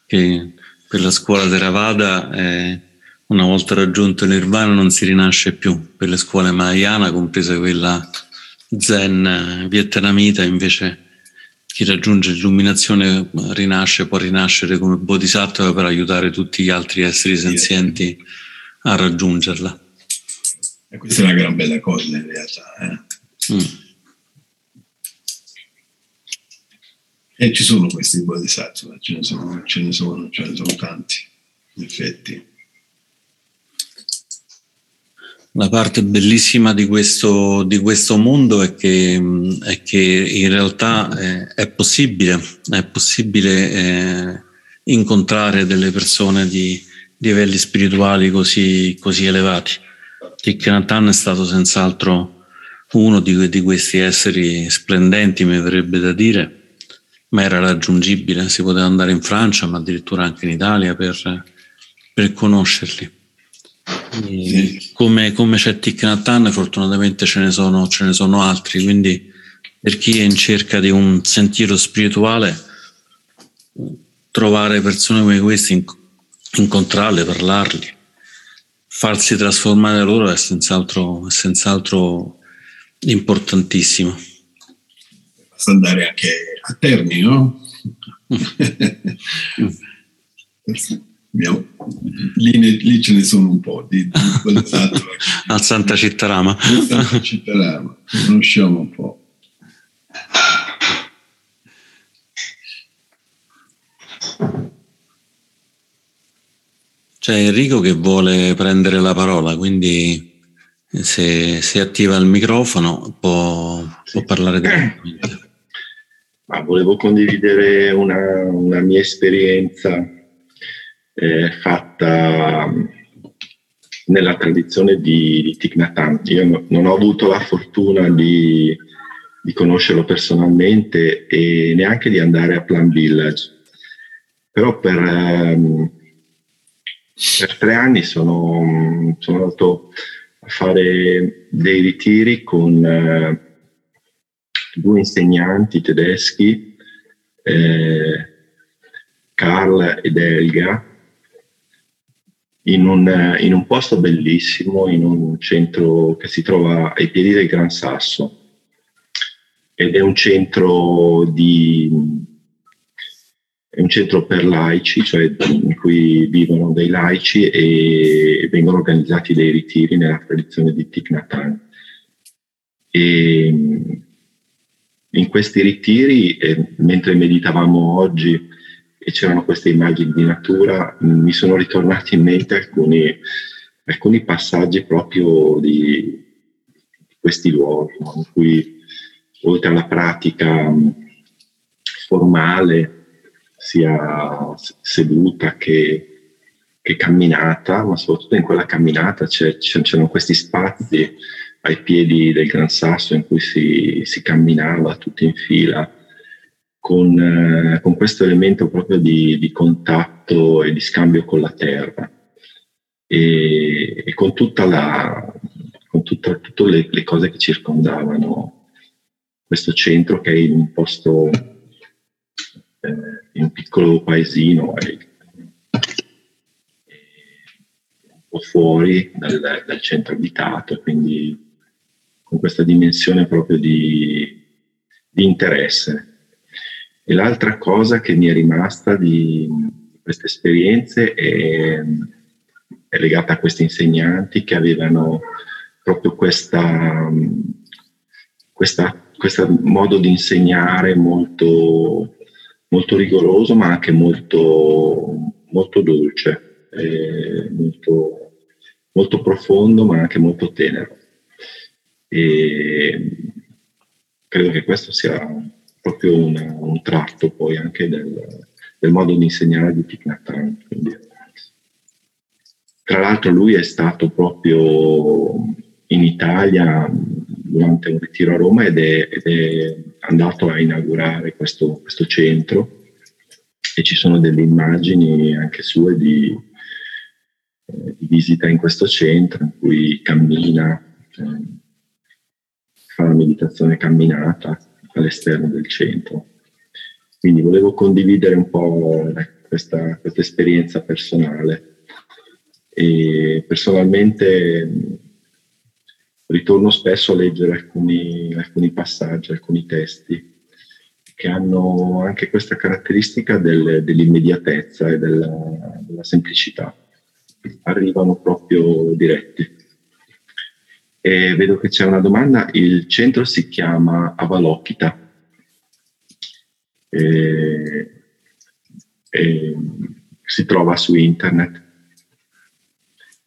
che per la scuola Theravada è una volta raggiunto il nirvana non si rinasce più, per le scuole Mahayana, compresa quella zen vietnamita, invece chi raggiunge l'illuminazione rinasce, può rinascere come bodhisattva per aiutare tutti gli altri esseri senzienti a raggiungerla. E questa è una gran bella cosa in realtà. Eh? Mm. E ci sono questi bodhisattva, ce ne sono, ce ne sono, ce ne sono tanti, in effetti. La parte bellissima di questo, di questo mondo è che, è che, in realtà è, è possibile, è possibile eh, incontrare delle persone di, di livelli spirituali così, così elevati. Thich Nhat è stato senz'altro uno di, di, questi esseri splendenti, mi verrebbe da dire, ma era raggiungibile, si poteva andare in Francia, ma addirittura anche in Italia per, per conoscerli. Sì. Come, come, c'è Thich Nhat fortunatamente ce ne, sono, ce ne sono altri, quindi per chi è in cerca di un sentiero spirituale, trovare persone come queste, incontrarle, parlarli, farsi trasformare loro è senz'altro, è senz'altro importantissimo. Basta andare anche a Terni, no? Abbiamo, lì, ne, lì, ce ne sono un po' di, di al Santa Cittarama. Santa Cittarama, conosciamo un po'. C'è Enrico che vuole prendere la parola, quindi se, se attiva il microfono può, sì. può parlare direttamente. Ma volevo condividere una, una mia esperienza eh, fatta mm, nella tradizione di, di Thich Nhat. Io no, non ho avuto la fortuna di, di, conoscerlo personalmente e neanche di andare a Plan Village, però per, um, per tre anni sono, sono, andato a fare dei ritiri con uh, due insegnanti tedeschi, eh, Carl ed Elga, in un, in un posto bellissimo, in un centro che si trova ai piedi del Gran Sasso ed è un centro di è un centro per laici, cioè in cui vivono dei laici e vengono organizzati dei ritiri nella tradizione di Thich Nhat Hanh. E in questi ritiri, eh, mentre meditavamo oggi e c'erano queste immagini di natura, mi sono ritornati in mente alcuni, alcuni passaggi proprio di, di questi luoghi, no? in cui oltre alla pratica formale, sia seduta che, che camminata, ma soprattutto in quella camminata c'erano questi spazi ai piedi del Gran Sasso in cui si, si camminava tutti in fila, con, eh, con questo elemento proprio di, di, contatto e di scambio con la terra e, e con, la, con tutta, tutte le, le, cose che circondavano questo centro che è in un posto eh, in un piccolo paesino e, un po' fuori dal, dal, centro abitato, quindi con questa dimensione proprio di, di interesse. E l'altra cosa che mi è rimasta di queste esperienze è, è legata a questi insegnanti che avevano proprio questo modo di insegnare molto molto rigoroso ma anche molto, molto dolce, molto, molto, profondo ma anche molto tenero. E credo che questo sia proprio un, un tratto poi anche del, del, modo di insegnare di Thich Nhat Hanh. Tra l'altro lui è stato proprio in Italia durante un ritiro a Roma ed è, ed è andato a inaugurare questo, questo, centro e ci sono delle immagini anche sue di, eh, di visita in questo centro in cui cammina, eh, fa la meditazione camminata all'esterno del centro. Quindi volevo condividere un po' questa, questa esperienza personale. E personalmente ritorno spesso a leggere alcuni, alcuni passaggi, alcuni testi che hanno anche questa caratteristica del, dell'immediatezza e della, della, semplicità. Arrivano proprio diretti. E vedo che c'è una domanda, il centro si chiama Avalokita. E, e si trova su internet.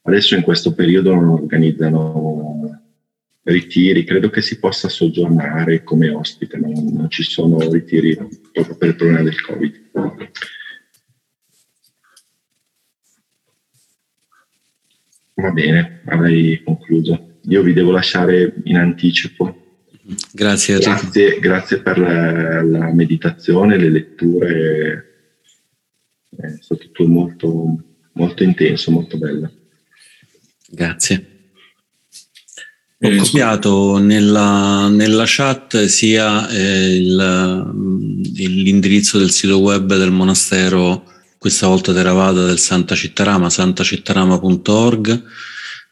Adesso in questo periodo non organizzano ritiri, credo che si possa soggiornare come ospite, non, non ci sono ritiri proprio per il problema del Covid. Va bene, avrei concluso. Io vi devo lasciare in anticipo. Grazie, grazie, grazie per la, la, meditazione, le letture. È stato tutto molto, molto intenso, molto bello. Grazie. Ho eh, copiato nella, nella, chat sia eh, il, mm, l'indirizzo del sito web del monastero, questa volta Theravada del Santa Cittarama, santacittarama.org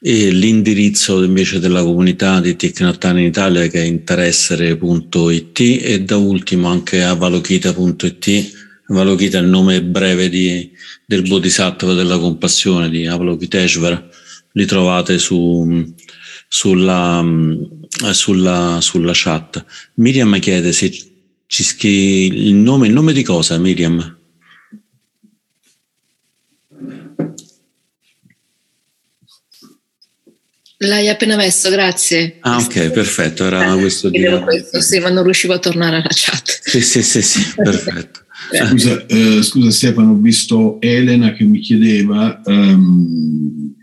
e l'indirizzo invece della comunità di Thich in Italia che è interessere.it e da ultimo anche avalokita.it. Avalokita è il nome breve di, del Bodhisattva della compassione di Avalokiteshvara. Li trovate su sulla, mm, sulla, sulla chat. Miriam chiede se ci il nome, il nome di cosa Miriam? L'hai appena messo, grazie. Ah, ok, perfetto. Era questo di... questo, sì, ma non riuscivo a tornare alla chat. Sì, sì, sì, sì perfetto. Scusa, eh, scusa, Stefano, ho visto Elena che mi chiedeva um,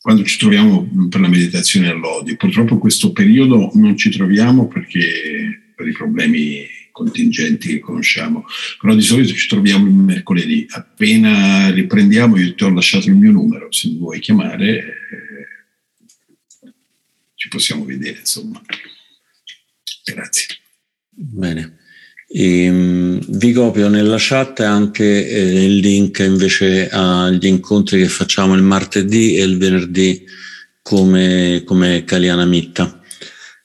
quando ci troviamo per la meditazione all'odio. Purtroppo questo periodo non ci troviamo perché per i problemi contingenti che conosciamo, però di solito ci troviamo il mercoledì. Appena riprendiamo, io ti ho lasciato il mio numero, se mi vuoi chiamare eh, ci possiamo vedere, insomma. Grazie. Bene. E, um, vi copio nella chat anche eh, il link invece agli incontri che facciamo il martedì e il venerdì come, come Caliana Mitta.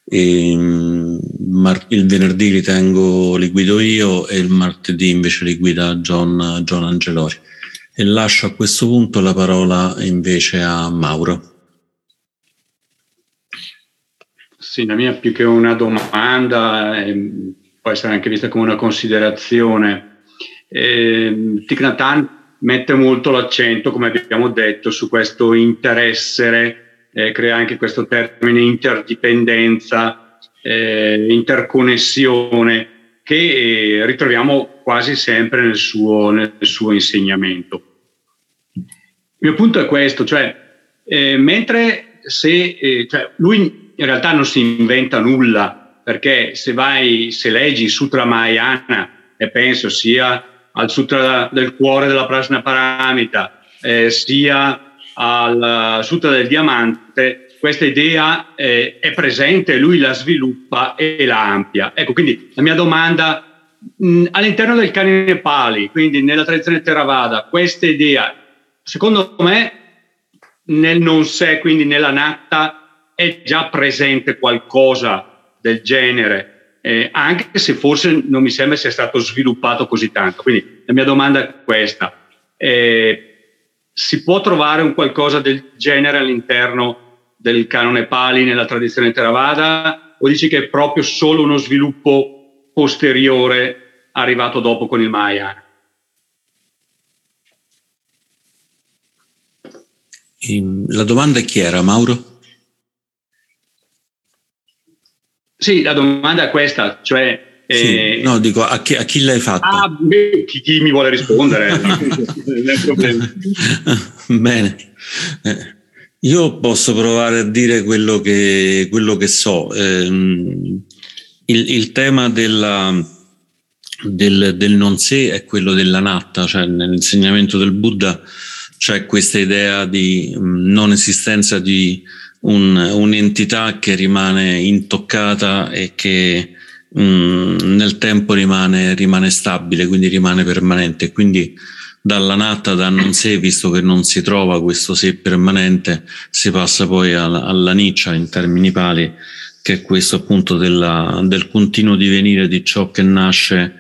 E, um, mar- il venerdì li tengo, li guido io e il martedì invece li guida John, John Angelori. E lascio a questo punto la parola invece a Mauro. Sì, la mia più che una domanda, eh, può essere anche vista come una considerazione. Eh, Thich mette molto l'accento, come abbiamo detto, su questo interesse, eh, crea anche questo termine interdipendenza, eh, interconnessione, che eh, ritroviamo quasi sempre nel suo, nel suo, insegnamento. Il mio punto è questo, cioè, eh, mentre se cioè, lui in realtà non si inventa nulla, perché se vai, se leggi Sutra Mahayana, e penso sia al Sutra del cuore della Prasna Paramita, eh, sia al Sutra del Diamante, questa idea eh, è presente, lui la sviluppa e la ampia. Ecco, quindi la mia domanda, mh, all'interno del canine Pali, quindi nella tradizione Theravada, questa idea, secondo me, nel non sé, quindi nella natta, è già presente qualcosa del genere, eh, anche se forse non mi sembra sia stato sviluppato così tanto. Quindi la mia domanda è questa. Eh, si può trovare un qualcosa del genere all'interno del canone Pali nella tradizione Theravada o dici che è proprio solo uno sviluppo posteriore arrivato dopo con il Mahayana? La domanda è chi era, Mauro? Sì, la domanda è questa, cioè... Sì, eh, no, dico, a chi, a chi l'hai fatta? Ah, beh, chi, chi, mi vuole rispondere. Bene. Eh, io posso provare a dire quello che, quello che so. Eh, il, il, tema della, del, del, non sé è quello della natta, cioè nell'insegnamento del Buddha c'è questa idea di mm, non esistenza di un, un'entità che rimane intoccata e che mh, mm, nel tempo rimane, rimane, stabile, quindi rimane permanente. Quindi dalla natta, da non sé, visto che non si trova questo sé permanente, si passa poi alla, alla niccia in termini pali, che è questo appunto della, del continuo divenire di ciò che nasce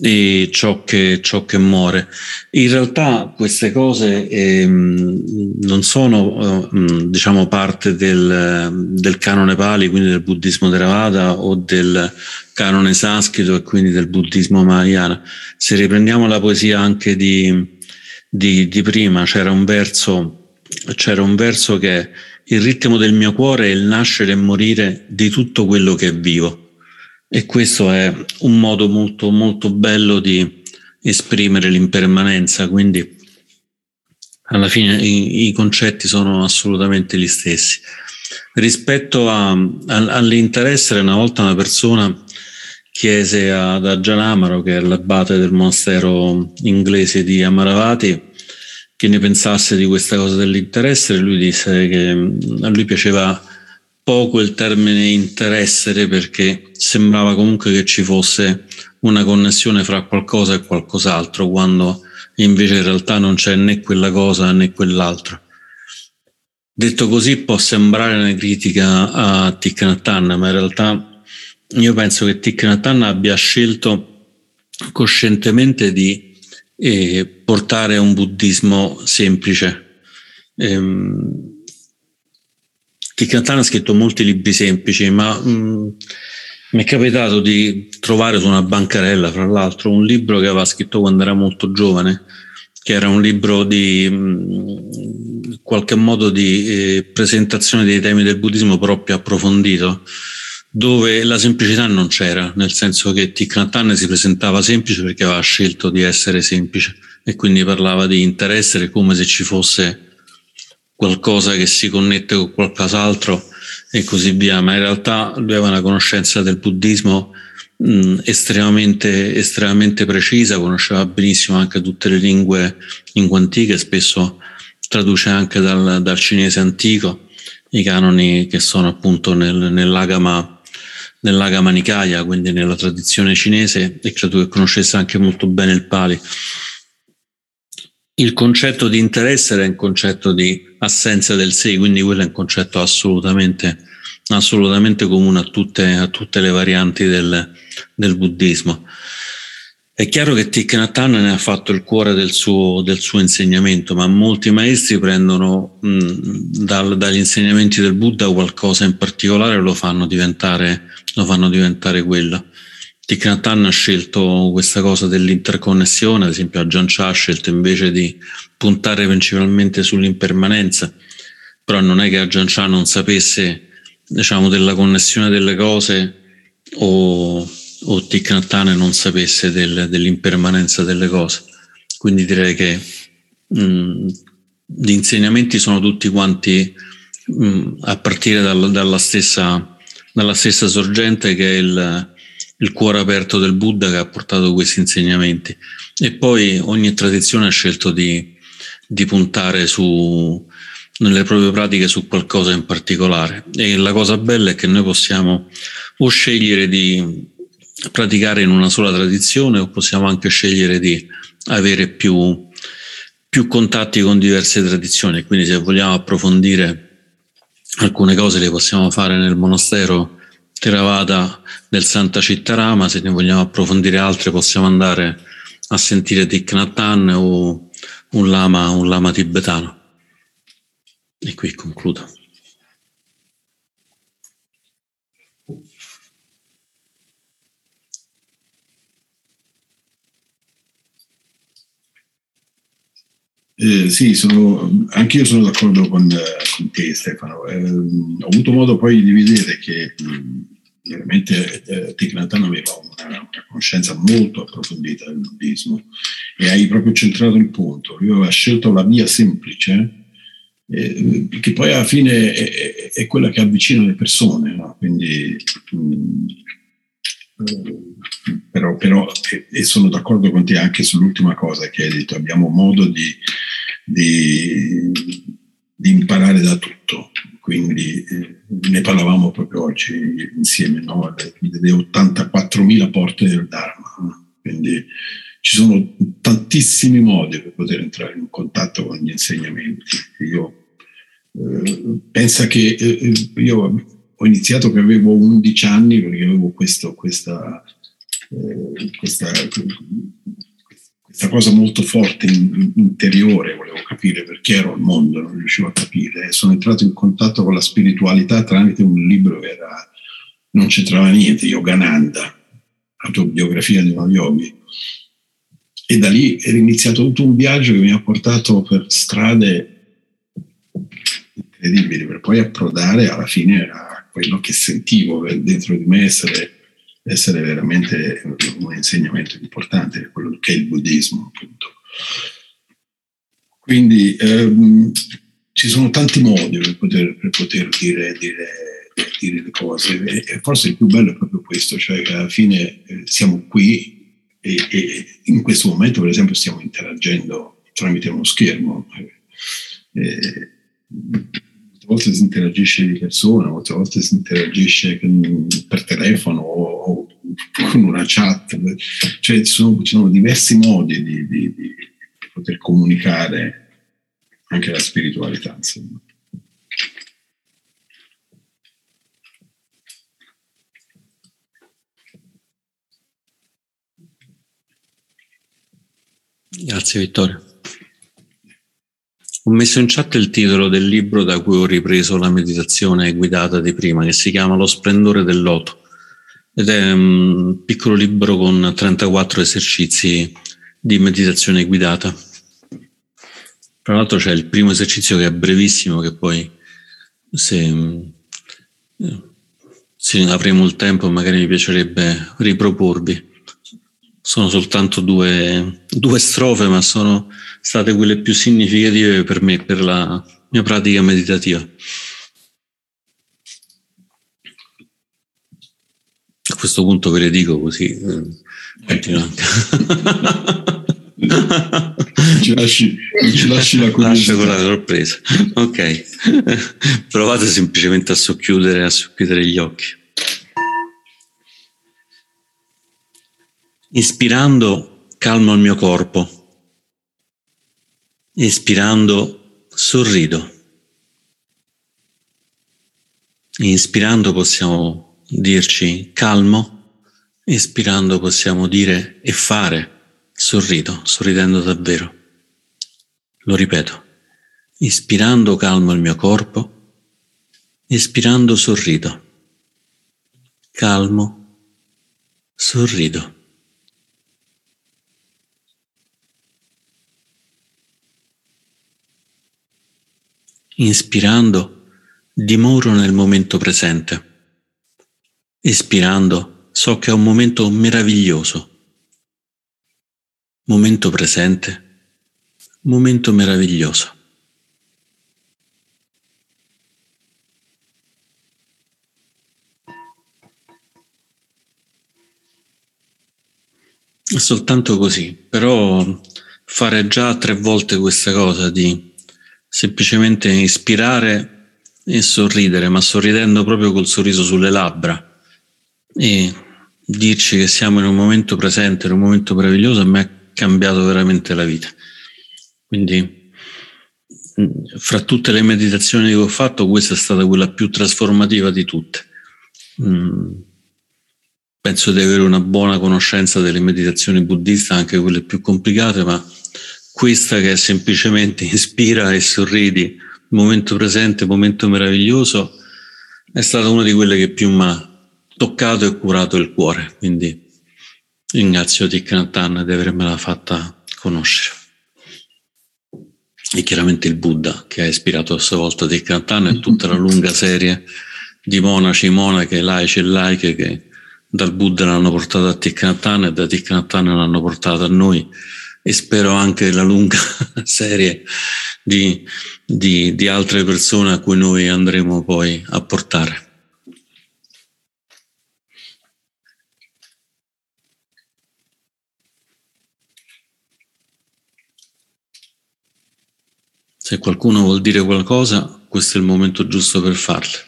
e ciò che, ciò che muore. In realtà queste cose ehm, non sono eh, diciamo parte del, del, canone Pali, quindi del buddismo Theravada o del canone sanscrito e quindi del buddismo mahayana. Se riprendiamo la poesia anche di, di, di prima, c'era un verso, c'era un verso che il ritmo del mio cuore è il nascere e morire di tutto quello che è vivo e questo è un modo molto, molto bello di esprimere l'impermanenza, quindi alla fine i, i concetti sono assolutamente gli stessi. Rispetto a, a, all'interesse, una volta una persona chiese ad Ajanamaro, che è l'abate del monastero inglese di Amaravati, che ne pensasse di questa cosa dell'interesse, lui disse che a lui piaceva poco il termine interessere perché sembrava comunque che ci fosse una connessione fra qualcosa e qualcos'altro, quando invece in realtà non c'è né quella cosa né quell'altro. Detto così può sembrare una critica a Thich Nhat Hanh, ma in realtà io penso che Thich Nhat Hanh abbia scelto coscientemente di eh, portare un buddismo semplice. Ehm, Cantana ha scritto molti libri semplici, ma mm, mi è capitato di trovare su una bancarella, fra l'altro, un libro che aveva scritto quando era molto giovane, che era un libro di mh, mm, qualche modo di eh, presentazione dei temi del buddismo proprio approfondito, dove la semplicità non c'era, nel senso che Thich Nhat si presentava semplice perché aveva scelto di essere semplice e quindi parlava di interesse come se ci fosse qualcosa che si connette con qualcos'altro e così via, ma in realtà lui aveva una conoscenza del buddismo mh, estremamente, estremamente precisa, conosceva benissimo anche tutte le lingue, lingue antiche, spesso traduce anche dal, dal, cinese antico i canoni che sono appunto nel, nell'agama nell'Agama Nikaya, quindi nella tradizione cinese, e credo che conoscesse anche molto bene il Pali. Il concetto di interesse era un concetto di assenza del sé, quindi quello è un concetto assolutamente, assolutamente comune a tutte, a tutte le varianti del, del buddismo. È chiaro che Thich Nhat Hanh ne ha fatto il cuore del suo, del suo insegnamento, ma molti maestri prendono mh, dal, dagli insegnamenti del Buddha qualcosa in particolare e lo fanno diventare, lo fanno diventare quello. Thich Nhat Hanh ha scelto questa cosa dell'interconnessione, ad esempio Ajahn Chah ha scelto invece di puntare principalmente sull'impermanenza, però non è che Ajahn Chah non sapesse diciamo, della connessione delle cose o o Thich Nhat Hanh non sapesse del, dell'impermanenza delle cose. Quindi direi che mh, gli insegnamenti sono tutti quanti mh, a partire dal, dalla, stessa, dalla, stessa, sorgente che è il, il cuore aperto del Buddha che ha portato questi insegnamenti. E poi ogni tradizione ha scelto di, di puntare su, nelle proprie pratiche su qualcosa in particolare. E la cosa bella è che noi possiamo o scegliere di praticare in una sola tradizione o possiamo anche scegliere di avere più, più contatti con diverse tradizioni. Quindi se vogliamo approfondire alcune cose le possiamo fare nel monastero Theravada del Santa Cittarama, se ne vogliamo approfondire altre possiamo andare a sentire Thich Nhat Hanh o un lama, un lama tibetano. E qui concludo. Eh, sì, sono, anche io sono d'accordo con, con te Stefano. Eh, ho avuto modo poi di vedere che veramente eh, Thich aveva una, una, conoscenza molto approfondita del buddismo e hai proprio centrato il punto. Lui aveva scelto la via semplice eh, che poi alla fine è, è, quella che avvicina le persone, no? quindi mh, però, però e, e, sono d'accordo con te anche sull'ultima cosa che hai detto, abbiamo modo di, di, di imparare da tutto, quindi eh, ne parlavamo proprio oggi insieme, no? le, le 84.000 porte del Dharma, quindi ci sono tantissimi modi per poter entrare in contatto con gli insegnamenti. Io eh, penso che eh, io ho iniziato che avevo 11 anni perché avevo questo, questa, eh, questa, questa, cosa molto forte in, interiore, volevo capire perché ero al mondo, non riuscivo a capire. Sono entrato in contatto con la spiritualità tramite un libro che era, non c'entrava niente, Yogananda, autobiografia di uno yogi. E da lì è iniziato tutto un viaggio che mi ha portato per strade incredibili per poi approdare alla fine a quello che sentivo dentro di me essere, essere veramente un insegnamento importante, quello che è il buddismo. Appunto. Quindi ehm, ci sono tanti modi per poter, per poter dire, dire, dire, le cose e, forse il più bello è proprio questo, cioè che alla fine eh, siamo qui e, e, in questo momento per esempio stiamo interagendo tramite uno schermo. Eh, volte si interagisce di persona, molte volte si interagisce per telefono o, o, con una chat, cioè ci sono, ci sono diversi modi di, di, di, poter comunicare anche la spiritualità. Insomma. Grazie Vittorio. Ho messo in chat il titolo del libro da cui ho ripreso la meditazione guidata di prima, che si chiama Lo splendore del loto. Ed è un piccolo libro con 34 esercizi di meditazione guidata. Tra l'altro c'è il primo esercizio che è brevissimo, che poi se, se avremo il tempo magari mi piacerebbe riproporvi. Sono soltanto due, due strofe, ma sono state quelle più significative per me, per la mia pratica meditativa. A questo punto ve le dico così. Eh, ci lasci, ci lasci la curiosità. con la sorpresa. Ok, provate semplicemente a socchiudere, a socchiudere gli occhi. Ispirando calmo il mio corpo, espirando sorrido. Inspirando possiamo dirci calmo, espirando possiamo dire e fare sorrido, sorridendo davvero. Lo ripeto, ispirando calmo il mio corpo, espirando sorrido. Calmo, sorrido. Inspirando, dimoro nel momento presente. Espirando, so che è un momento meraviglioso. Momento presente, momento meraviglioso. Soltanto così, però fare già tre volte questa cosa di semplicemente ispirare e sorridere, ma sorridendo proprio col sorriso sulle labbra e dirci che siamo in un momento presente, in un momento meraviglioso, a me ha cambiato veramente la vita. Quindi, fra tutte le meditazioni che ho fatto, questa è stata quella più trasformativa di tutte. Mm, penso di avere una buona conoscenza delle meditazioni buddiste, anche quelle più complicate, ma questa che è semplicemente ispira e sorridi, momento presente, momento meraviglioso, è stata una di quelle che più mi ha toccato e curato il cuore. Quindi ringrazio Thich di avermela fatta conoscere e chiaramente il Buddha che ha ispirato a sua volta Thich e tutta la lunga serie di monaci, monache, laici e laiche che dal Buddha l'hanno portato a Thich e da Thich l'hanno portato a noi e spero anche la lunga serie di, di, di altre persone a cui noi andremo poi a portare. Se qualcuno vuol dire qualcosa, questo è il momento giusto per farlo.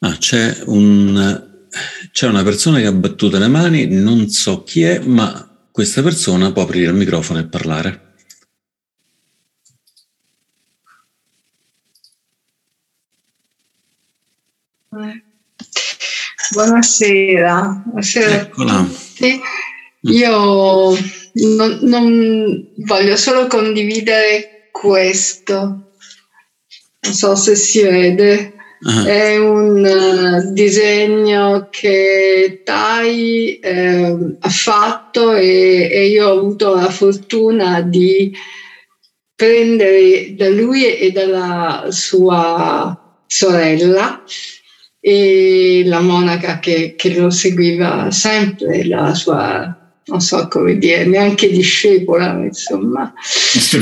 Ah, c'è, un, c'è una persona che ha battuto le mani, non so chi è, ma questa persona può aprire il microfono e parlare. Buonasera, buonasera Eccola. a tutti. Io non, non voglio solo condividere questo. Non so se si vede. Ah, È un eh, disegno che Tai eh, ha fatto e, e io ho avuto la fortuna di prendere da lui e dalla sua sorella e la monaca che, che lo seguiva sempre, la sua, non so come dire, neanche discepola, insomma.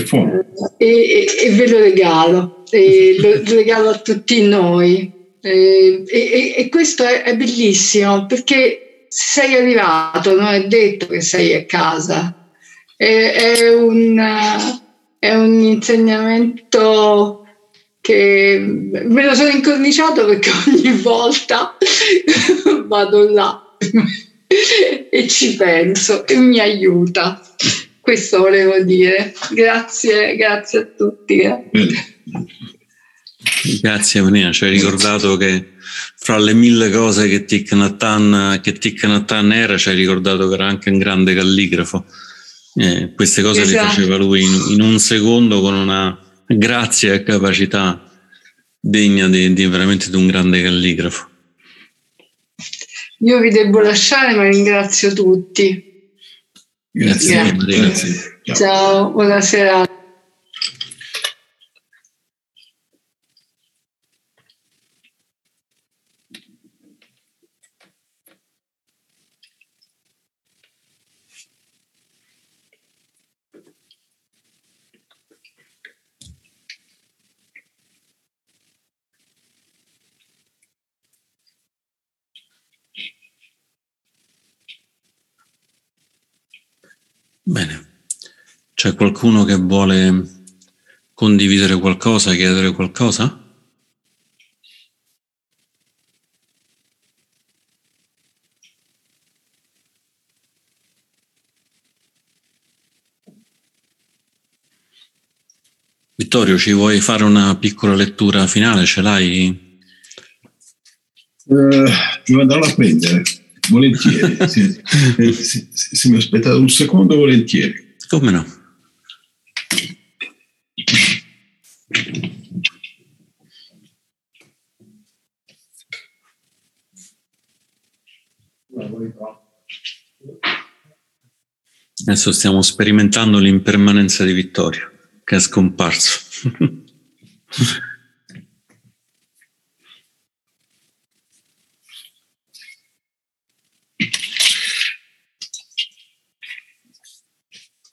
Fon. E, e- e ve lo regalo, e lo regalo a tutti noi. E, e- e questo è, è bellissimo perché sei arrivato, non è detto che sei a casa. È, è un, è un insegnamento che me lo sono incorniciato perché ogni volta vado là e ci penso e mi aiuta. Questo volevo dire. Grazie, grazie a tutti. Bene. Grazie Vanina, ci hai ricordato che fra le mille cose che Thich Nhat era, ci hai ricordato che era anche un grande calligrafo. Eh, queste cose Esatto. le faceva lui in, in un secondo con una grazia e capacità degna di, di veramente di un grande calligrafo. Io vi devo lasciare, ma ringrazio tutti. Grazie, Grazie. Maria. Grazie. Ciao. Ciao, buona serata. Bene, c'è qualcuno che vuole condividere qualcosa, chiedere qualcosa? Vittorio, ci vuoi fare una piccola lettura finale? Ce l'hai? Eh, devo andarla a prendere volentieri. se, se, se, mi aspettate un secondo, volentieri. Come no? Adesso stiamo sperimentando l'impermanenza di Vittorio, che è scomparso.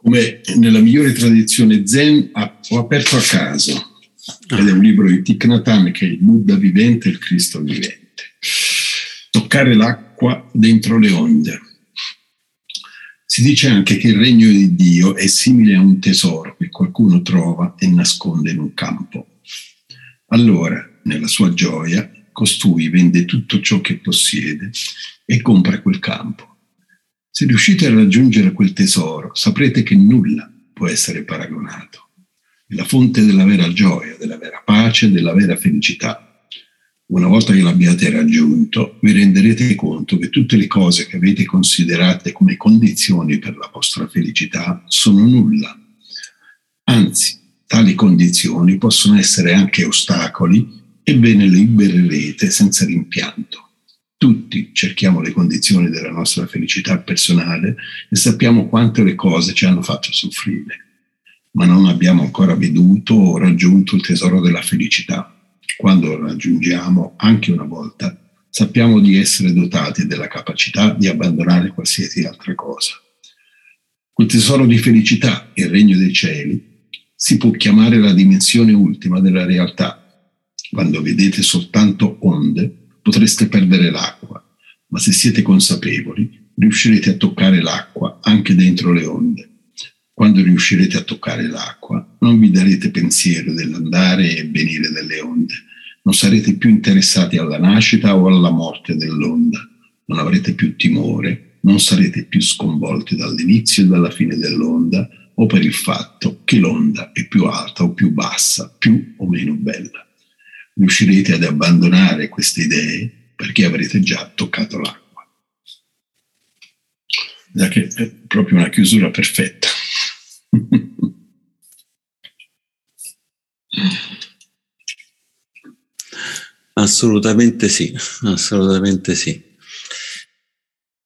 Come nella migliore tradizione zen, ho aperto a caso, ed è un libro di Thich Nhat che è il Buddha vivente e il Cristo vivente. Toccare l'acqua dentro le onde si dice anche che il regno di Dio è simile a un tesoro che qualcuno trova e nasconde in un campo. Allora, nella sua gioia, costui vende tutto ciò che possiede e compra quel campo. Se riuscite a raggiungere quel tesoro, saprete che nulla può essere paragonato. È la fonte della vera gioia, della vera pace, della vera felicità una volta che l'abbiate raggiunto, vi renderete conto che tutte le cose che avete considerate come condizioni per la vostra felicità sono nulla. Anzi, tali condizioni possono essere anche ostacoli e ve ne libererete senza rimpianto. Tutti cerchiamo le condizioni della nostra felicità personale e sappiamo quante le cose ci hanno fatto soffrire, ma non abbiamo ancora veduto o raggiunto il tesoro della felicità quando lo raggiungiamo anche una volta, sappiamo di essere dotati della capacità di abbandonare qualsiasi altra cosa. Quel tesoro di felicità, il regno dei cieli, si può chiamare la dimensione ultima della realtà. Quando vedete soltanto onde, potreste perdere l'acqua, ma se siete consapevoli, riuscirete a toccare l'acqua anche dentro le onde. Quando riuscirete a toccare l'acqua, non vi darete pensiero dell'andare e venire delle onde, non sarete più interessati alla nascita o alla morte dell'onda, non avrete più timore, non sarete più sconvolti dall'inizio e dalla fine dell'onda o per il fatto che l'onda è più alta o più bassa, più o meno bella. Riuscirete ad abbandonare queste idee perché avrete già toccato l'acqua. È proprio una chiusura perfetta. Assolutamente sì, assolutamente sì.